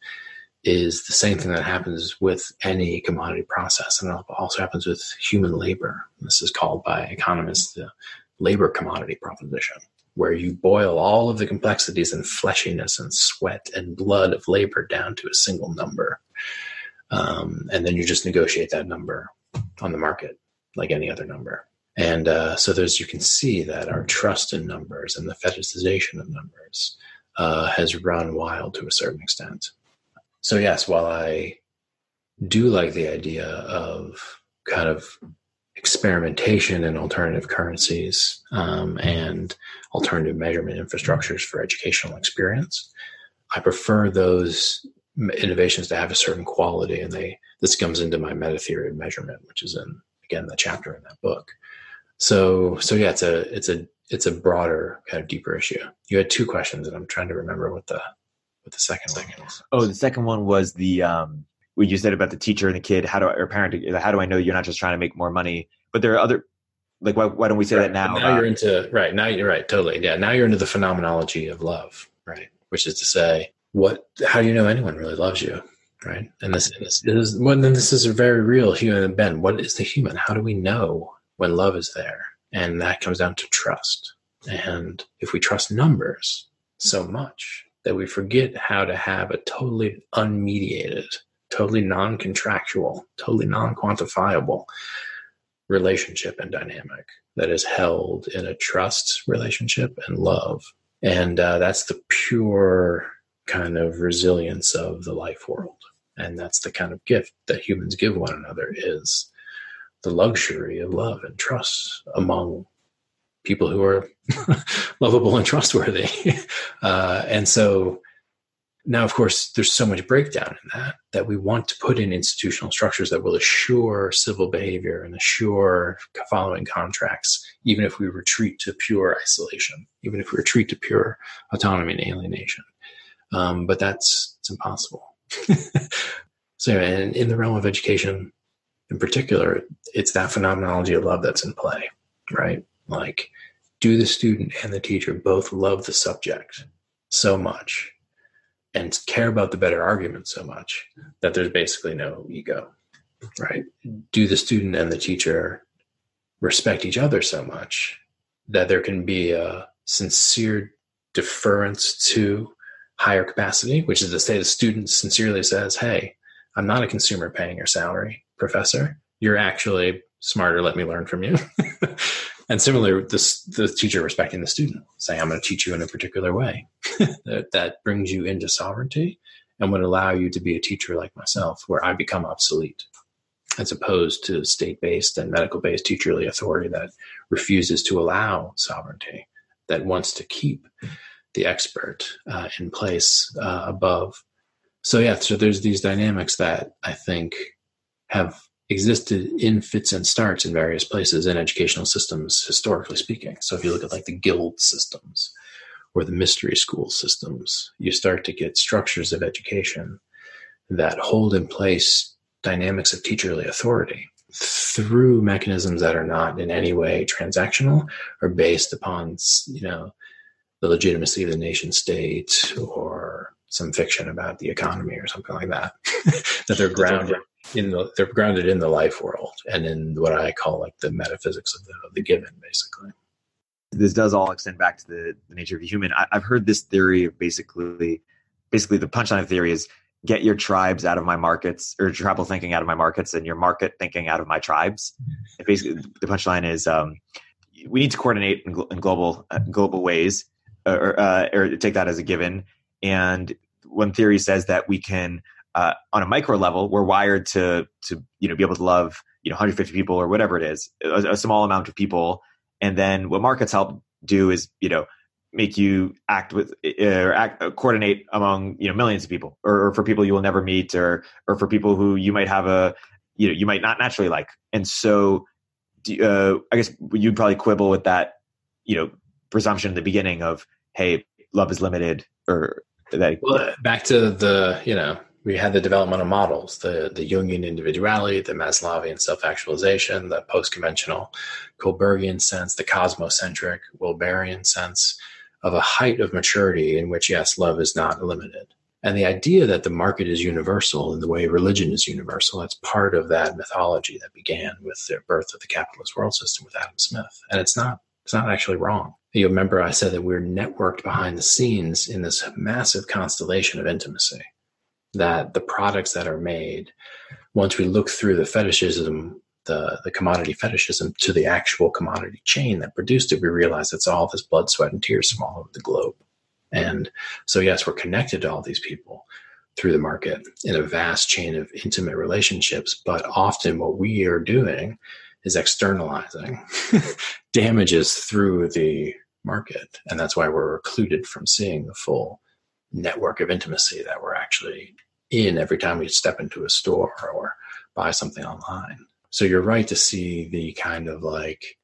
is the same thing that happens with any commodity process and it also happens with human labor. This is called by economists the labor commodity proposition where you boil all of the complexities and fleshiness and sweat and blood of labor down to a single number. Um, and then you just negotiate that number on the market like any other number. And uh, so there's you can see that our trust in numbers and the fetishization of numbers uh, has run wild to a certain extent. So yes, while I do like the idea of kind of experimentation in alternative currencies um, and alternative measurement infrastructures for educational experience. I prefer those innovations to have a certain quality, and they this comes into my meta theory of measurement, which is in again the chapter in that book. So so yeah, it's a it's a it's a broader kind of deeper issue. You had two questions, and I'm trying to remember what the what the second one was. Oh, the second one was the um, what you said about the teacher and the kid. How do I, or parent? How do I know you're not just trying to make more money? But there are other. Like, why, why don't we say right. that now? Now you're into right now. You're right. Totally. Yeah. Now you're into the phenomenology of love, right? Which is to say, what? How do you know anyone really loves you, right? And this, this, this is well, then this is a very real human. Ben, what is the human? How do we know when love is there? And that comes down to trust. And if we trust numbers so much, that we forget how to have a totally unmediated, totally non contractual, totally non quantifiable relationship and dynamic that is held in a trust relationship and love. And uh, that's the pure kind of resilience of the life world. And that's the kind of gift that humans give one another is the luxury of love and trust among people who are *laughs* lovable and trustworthy. *laughs* Uh, and so now, of course, there's so much breakdown in that that we want to put in institutional structures that will assure civil behavior and assure following contracts, even if we retreat to pure isolation, even if we retreat to pure autonomy and alienation. Um, but that's it's impossible. *laughs* so, and in the realm of education, in particular, it's that phenomenology of love that's in play, right? Like, do the student and the teacher both love the subject so much and care about the better argument so much that there's basically no ego, right? Do the student and the teacher respect each other so much that there can be a sincere deference to higher capacity, which is to say the student sincerely says, Hey, I'm not a consumer paying your salary, professor. You're actually smarter. Let me learn from you. *laughs* And similarly, this, the teacher respecting the student, saying, I'm going to teach you in a particular way *laughs* that, that brings you into sovereignty and would allow you to be a teacher like myself, where I become obsolete, as opposed to state based and medical based teacherly authority that refuses to allow sovereignty, that wants to keep the expert uh, in place uh, above. So, yeah, so there's these dynamics that I think have existed in fits and starts in various places in educational systems, historically speaking. So if you look at like the guild systems or the mystery school systems, you start to get structures of education that hold in place dynamics of teacherly authority through mechanisms that are not in any way transactional or based upon, you know, the legitimacy of the nation state or some fiction about the economy or something like that, *laughs* that they're grounded in the they're grounded in the life world and in what I call like the metaphysics of the, of the given, basically. This does all extend back to the, the nature of the human. I, have heard this theory of basically, basically the punchline theory is get your tribes out of my markets or tribal thinking out of my markets and your market thinking out of my tribes. And basically, the punchline is um, we need to coordinate in, in global uh, global ways, or, uh, or take that as a given. And one theory says that we can uh, on a micro level, we're wired to to you know be able to love you know 150 people or whatever it is, a, a small amount of people, and then what markets help do is you know make you act with uh, or act, uh, coordinate among you know millions of people, or, or, for people you will never meet, or or for people who you might have a you know you might not naturally like, and so uh, I guess you'd probably quibble with that you know presumption in the beginning of hey love is limited or that well, back to the you know we had the developmental models, the, the Jungian individuality, the Maslowian self-actualization, the post-conventional Kohlbergian sense, the cosmocentric Wilberian sense of a height of maturity in which, yes, love is not limited. And the idea that the market is universal in the way religion is universal, that's part of that mythology that began with the birth of the capitalist world system with Adam Smith. And it's not, it's not actually wrong. You remember I said that we're networked behind the scenes in this massive constellation of intimacy that the products that are made, once we look through the fetishism, the, the commodity fetishism to the actual commodity chain that produced it, we realize it's all this blood, sweat, and tears from all over the globe. And so, yes, we're connected to all these people through the market in a vast chain of intimate relationships. But often, what we are doing is externalizing *laughs* damages through the market. And that's why we're recluded from seeing the full network of intimacy that we're actually in every time we step into a store or buy something online. So you're right to see the kind of like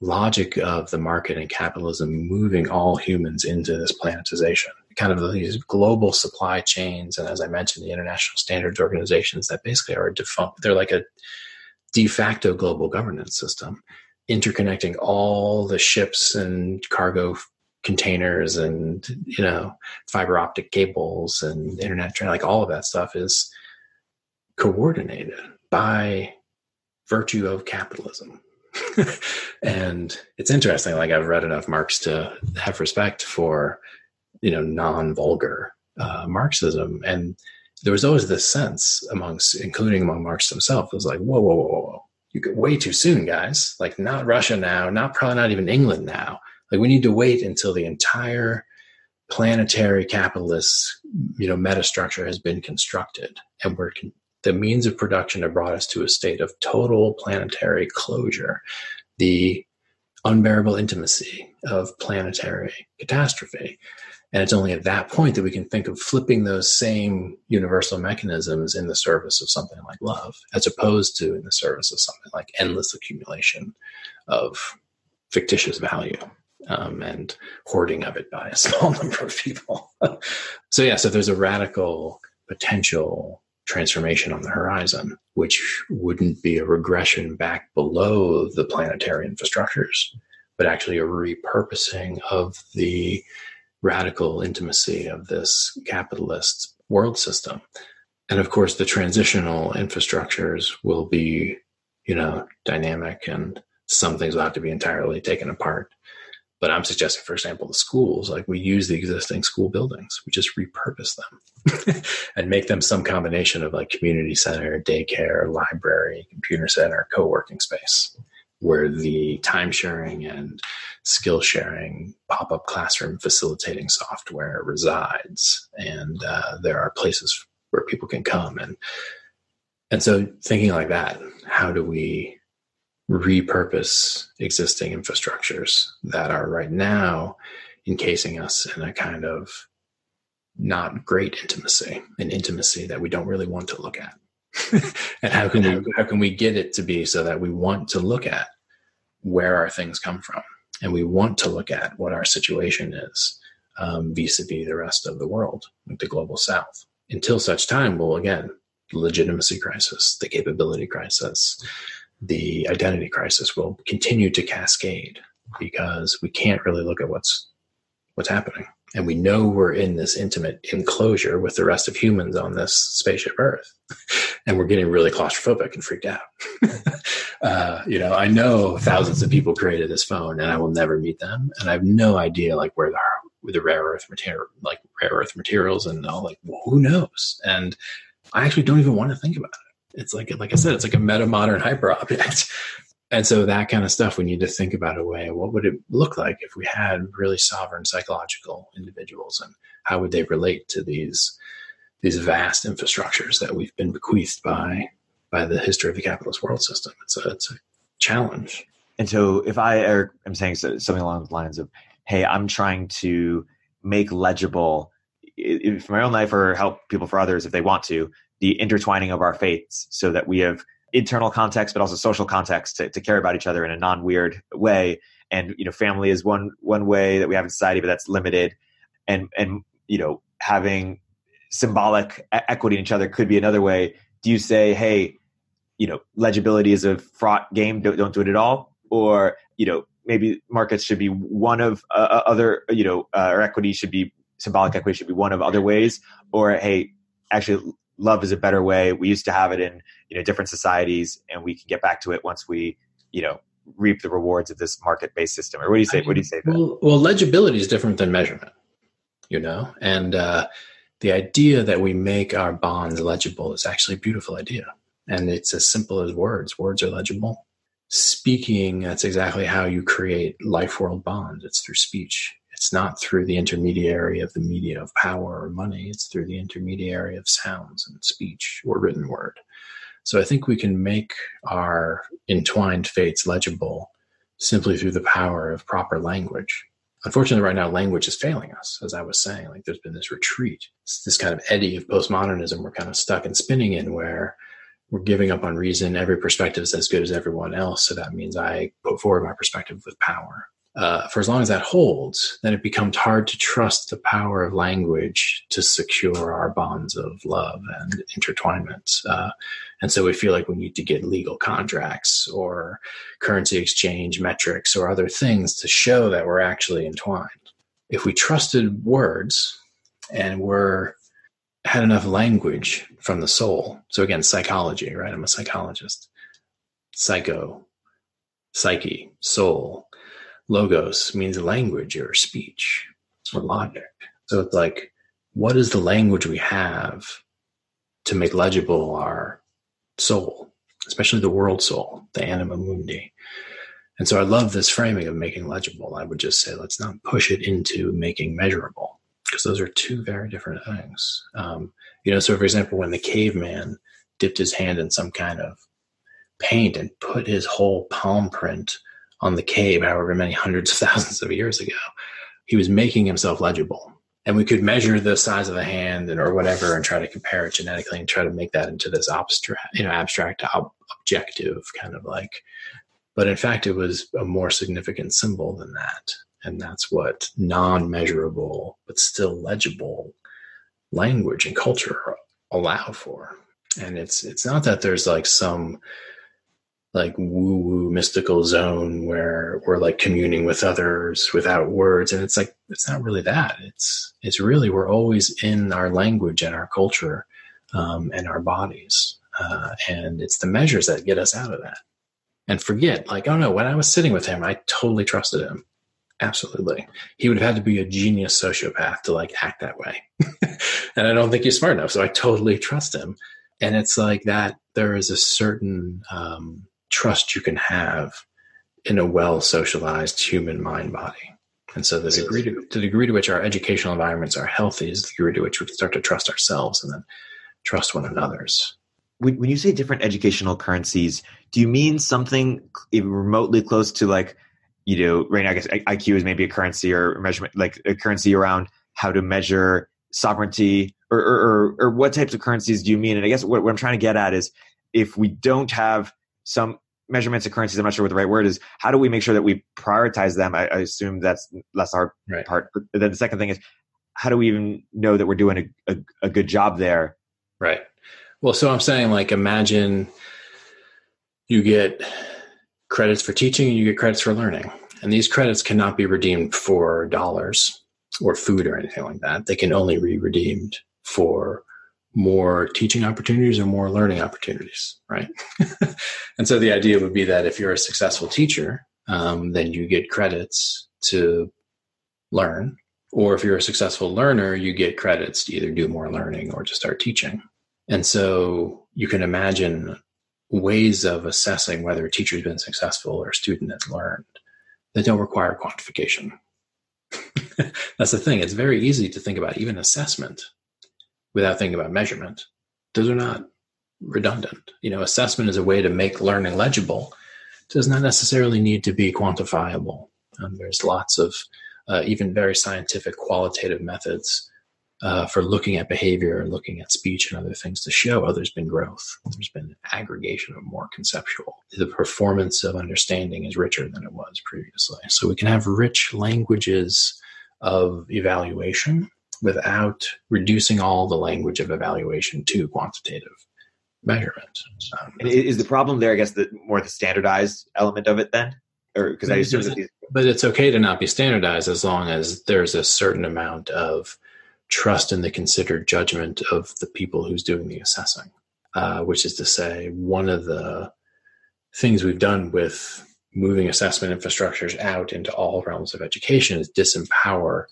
logic of the market and capitalism moving all humans into this planetization, kind of these global supply chains. And as I mentioned, the international standards organizations that basically are defunct, they're like a de facto global governance system interconnecting all the ships and cargo containers and you know fiber optic cables and internet like all of that stuff is coordinated by virtue of capitalism *laughs* and it's interesting like i've read enough marx to have respect for you know, non-vulgar uh, Marxism. And there was always this sense amongst, including among Marx himself, was like, whoa, whoa, whoa, whoa, you get way too soon, guys. Like not Russia now, not probably not even England now. Like we need to wait until the entire planetary capitalist, you know, metastructure has been constructed, and we're con- the means of production have brought us to a state of total planetary closure. The unbearable intimacy of planetary catastrophe. And it's only at that point that we can think of flipping those same universal mechanisms in the service of something like love, as opposed to in the service of something like endless accumulation of fictitious value um, and hoarding of it by a *laughs* small number of people. *laughs* so, yeah, so there's a radical potential transformation on the horizon, which wouldn't be a regression back below the planetary infrastructures, but actually a repurposing of the radical intimacy of this capitalist world system. And of course, the transitional infrastructures will be, you know, dynamic and some things will have to be entirely taken apart. But I'm suggesting, for example, the schools, like we use the existing school buildings, we just repurpose them *laughs* and make them some combination of like community center, daycare, library, computer center, co working space, where the time sharing and skill sharing pop up classroom facilitating software resides. And uh, there are places where people can come. And, and so thinking like that, how do we repurpose existing infrastructures that are right now encasing us in a kind of not great intimacy, an intimacy that we don't really want to look at. *laughs* and how can we how can we get it to be so that we want to look at where our things come from and we want to look at what our situation is um, vis-a-vis the rest of the world like the global south until such time well again legitimacy crisis the capability crisis the identity crisis will continue to cascade because we can't really look at what's what's happening. And we know we're in this intimate enclosure with the rest of humans on this spaceship earth. *laughs* And we're getting really claustrophobic and freaked out. *laughs* Uh, you know i know thousands of people created this phone and i will never meet them. And i have no idea like where the, where the rare earth material like rare earth materials and all like well, who knows? And i actually don't even want to think about it it's like like I said, it's like a meta modern hyper object. *laughs* And so that kind of stuff, we need to think about a way. What would it look like if we had really sovereign psychological individuals, and how would they relate to these these vast infrastructures that we've been bequeathed by by the history of the capitalist world system? It's a it's a challenge. And so, if I am saying something along the lines of, "Hey, I'm trying to make legible." for my own life or help people for others if they want to the intertwining of our faiths so that we have internal context but also social context to, to care about each other in a non-weird way. And you know family is one one way that we have in society but that's limited. And and you know having symbolic equity in each other could be another way. Do you say hey you know legibility is a fraught game don't, don't do it at all? Or you know maybe markets should be one of uh, uh other you know uh, or equity should be symbolic equity should be one of other ways? Or hey actually love is a better way. We used to have it in you know different societies, and we can get back to it once we you know reap the rewards of this market based system. Or what do you say? I mean, what do you say? Well, well, legibility is different than measurement, you know, and uh, the idea that we make our bonds legible is actually a beautiful idea, and it's as simple as words. Words are legible. Speaking, that's exactly how you create life world bonds. It's through speech. It's not through the intermediary of the media of power or money. It's through the intermediary of sounds and speech or written word. So I think we can make our entwined fates legible simply through the power of proper language. Unfortunately, right now, language is failing us, as I was saying. Like there's been this retreat, it's this kind of eddy of postmodernism we're kind of stuck and spinning in where we're giving up on reason. Every perspective is as good as everyone else. So that means I put forward my perspective with power uh, for as long as that holds, then it becomes hard to trust the power of language to secure our bonds of love and intertwinement. Uh, and so we feel like we need to get legal contracts or currency exchange metrics or other things to show that we're actually entwined. If we trusted words and were had enough language from the soul, so again, psychology, right? I'm a psychologist. Psycho, psyche, soul, Logos means language or speech or logic. So it's like, what is the language we have to make legible our soul, especially the world soul, the anima mundi? And so I love this framing of making legible. I would just say, let's not push it into making measurable, because those are two very different things. Um, you know, so for example, when the caveman dipped his hand in some kind of paint and put his whole palm print on the cave, however many hundreds of thousands of years ago, he was making himself legible. And we could measure the size of the hand and or whatever and try to compare it genetically and try to make that into this abstract, you know, abstract ob- objective kind of like but in fact, it was a more significant symbol than that. And that's what non measurable, but still legible language and culture allow for. And it's it's not that there's like some like woo woo mystical zone where we're like communing with others without words. And it's like it's not really that. It's it's really we're always in our language and our culture um, and our bodies. Uh, and it's the measures that get us out of that and forget, like, oh no, when I was sitting with him, I totally trusted him. Absolutely. He would have had to be a genius sociopath to like act that way. *laughs* and I don't think he's smart enough. So I totally trust him. And it's like that there is a certain um, trust you can have in a well socialized human mind body. And so the degree to, the degree to which our educational environments are healthy is the degree to which we start to trust ourselves and then trust one another's when, when you say different educational currencies, do you mean something remotely close to like, you know, right now I guess IQ is maybe a currency or measurement, like a currency around how to measure sovereignty, or or, or, or what types of currencies do you mean? And I guess what, what I'm trying to get at is if we don't have some measurements of currencies, I'm not sure what the right word is. How do we make sure that we prioritize them? I, I assume that's less hard right. part. But then the second thing is, how do we even know that we're doing a, a, a good job there? Right. Well, so I'm saying, like, imagine you get credits for teaching and you get credits for learning. And these credits cannot be redeemed for dollars or food or anything like that. They can only be redeemed for more teaching opportunities or more learning opportunities, right? *laughs* and so the idea would be that if you're a successful teacher, um, then you get credits to learn. Or if you're a successful learner, you get credits to either do more learning or to start teaching. And so you can imagine ways of assessing whether a teacher's been successful or a student has learned that don't require quantification. *laughs* That's the thing. It's very easy to think about even assessment without thinking about measurement. Those are not redundant. You know, assessment is a way to make learning legible. It does not necessarily need to be quantifiable. Um, there's lots of uh, even very scientific qualitative methods uh, for looking at behavior and looking at speech and other things to show oh there's been growth there's been aggregation of more conceptual the performance of understanding is richer than it was previously so we can have rich languages of evaluation without reducing all the language of evaluation to quantitative measurement. Um, and is the problem there i guess the more the standardized element of it then? Or because i assume that these- but it's okay to not be standardized as long as there's a certain amount of trust in the considered judgment of the people who's doing the assessing, uh, which is to say, one of the things we've done with moving assessment infrastructures out into all realms of education is disempower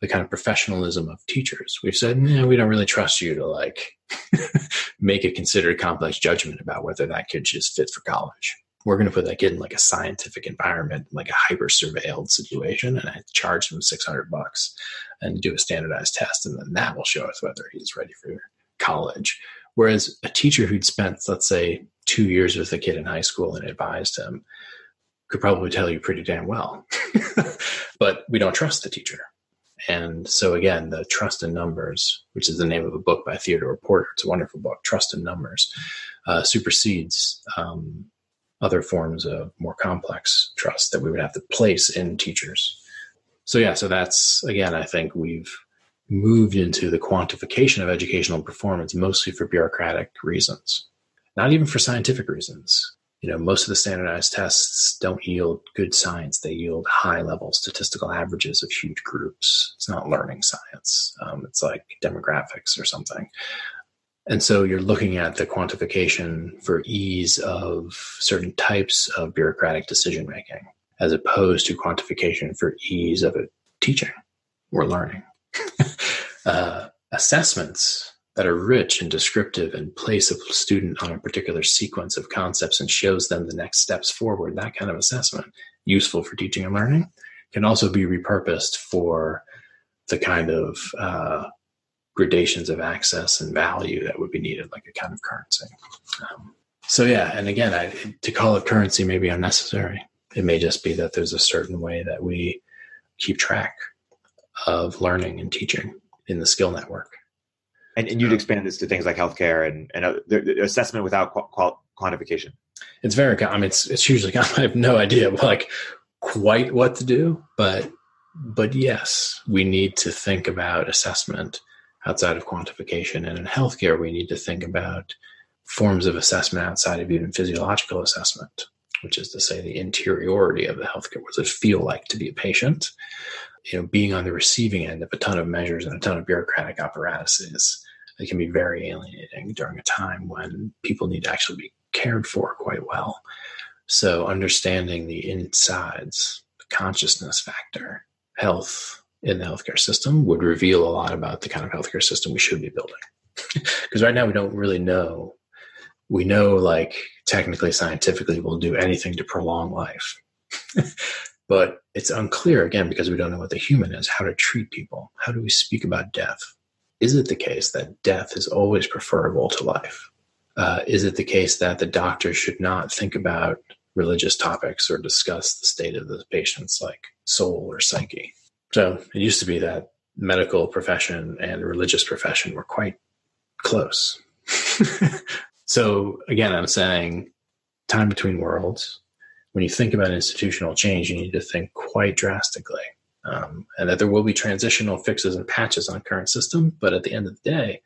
the kind of professionalism of teachers. We've said, nah, we don't really trust you to like *laughs* make a considered complex judgment about whether that kid is fit for college we're going to put that kid in like a scientific environment, like a hyper surveilled situation, and I charge him 600 bucks and do a standardized test. And then that will show us whether he's ready for college. Whereas a teacher who'd spent, let's say, two years with a kid in high school and advised him could probably tell you pretty damn well. *laughs* but we don't trust the teacher. And so, again, the Trust in Numbers, which is the name of a book by Theodore Porter, it's a wonderful book, Trust in Numbers, uh, supersedes um, other forms of more complex trust that we would have to place in teachers. So, yeah, so that's again, I think we've moved into the quantification of educational performance mostly for bureaucratic reasons, not even for scientific reasons. You know, most of the standardized tests don't yield good science. They yield high level statistical averages of huge groups. It's not learning science. Um, it's like demographics or something. And so you're looking at the quantification for ease of certain types of bureaucratic decision making, as opposed to quantification for ease of teaching or learning. *laughs* uh, assessments that are rich and descriptive and place a student on a particular sequence of concepts and shows them the next steps forward, that kind of assessment, useful for teaching and learning, can also be repurposed for the kind of uh, gradations of access and value that would be needed, like a kind of currency. Um, so yeah, and again, I, to call it currency may be unnecessary. It may just be that there's a certain way that we keep track of learning and teaching in the skill network. And, and you'd expand this to things like healthcare and, and uh, assessment without qual- quantification. It's very, I mean, it's, it's usually, *laughs* I have no idea *laughs* like quite what to do, but, but yes, we need to think about assessment outside of quantification. And in healthcare, we need to think about forms of assessment outside of even physiological assessment, which is to say the interiority of the healthcare. What does it feel like to be a patient? You know, being on the receiving end of a ton of measures and a ton of bureaucratic apparatuses, it can be very alienating during a time when people need to actually be cared for quite well. So understanding the insides, the consciousness factor, health in the healthcare system would reveal a lot about the kind of healthcare system we should be building. *laughs* Because right now we don't really know we know like technically scientifically we'll do anything to prolong life *laughs* but it's unclear again because we don't know what the human is how to treat people how do we speak about death is it the case that death is always preferable to life uh, is it the case that the doctor should not think about religious topics or discuss the state of the patient's like soul or psyche so it used to be that medical profession and religious profession were quite close *laughs* So again, I'm saying time between worlds. When you think about institutional change, you need to think quite drastically. Um, and that there will be transitional fixes and patches on current system, but at the end of the day,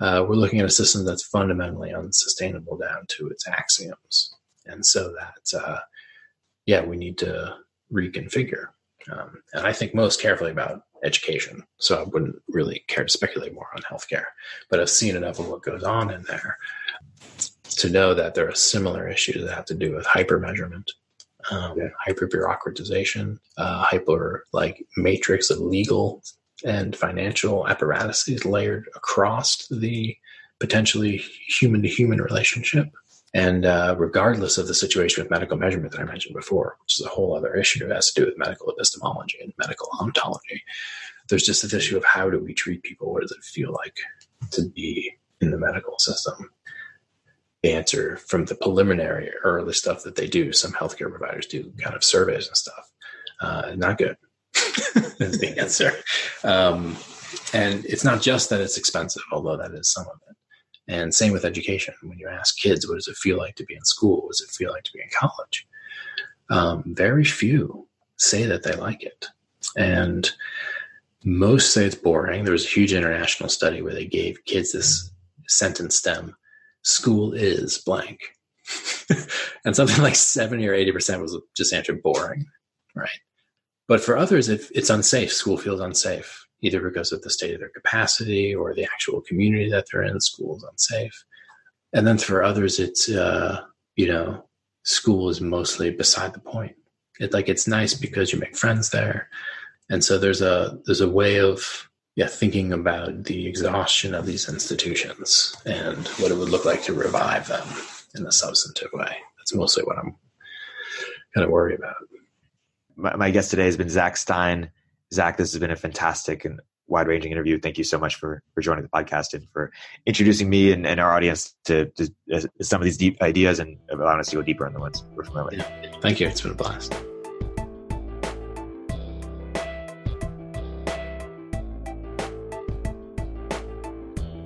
uh, we're looking at a system that's fundamentally unsustainable down to its axioms. And so that, uh, yeah, we need to reconfigure. Um, and I think most carefully about education. So I wouldn't really care to speculate more on healthcare, but I've seen enough of what goes on in there to know that there are similar issues that have to do with hyper measurement, um, yeah. hyper bureaucratization, uh, hyper like matrix of legal and financial apparatuses layered across the potentially human to human relationship. And uh, regardless of the situation with medical measurement that I mentioned before, which is a whole other issue, it has to do with medical epistemology and medical ontology. There's just this issue of how do we treat people? What does it feel like to be in the medical system? Answer from the preliminary early stuff that they do. Some healthcare providers do kind of surveys and stuff. Uh, not good *laughs* is the answer. Um, and it's not just that it's expensive, although that is some of it. And same with education. When you ask kids, what does it feel like to be in school? What does it feel like to be in college? Um, very few say that they like it. And most say it's boring. There was a huge international study where they gave kids this sentence stem school is blank. *laughs* and something like 70 or 80% was just answered boring, right? But for others, if it's unsafe, school feels unsafe, either because of the state of their capacity or the actual community that they're in, school is unsafe. And then for others, it's, uh, you know, school is mostly beside the point. It like it's nice because you make friends there. And so there's a there's a way of yeah, thinking about the exhaustion of these institutions and what it would look like to revive them in a substantive way. That's mostly what I'm kind of worried about. My, my guest today has been Zak Stein. Zak, this has been a fantastic and wide ranging interview. Thank you so much for, for joining the podcast and for introducing me and, and our audience to, to uh, some of these deep ideas and allowing us to go deeper on the ones we're familiar with. Yeah. Thank you. It's been a blast.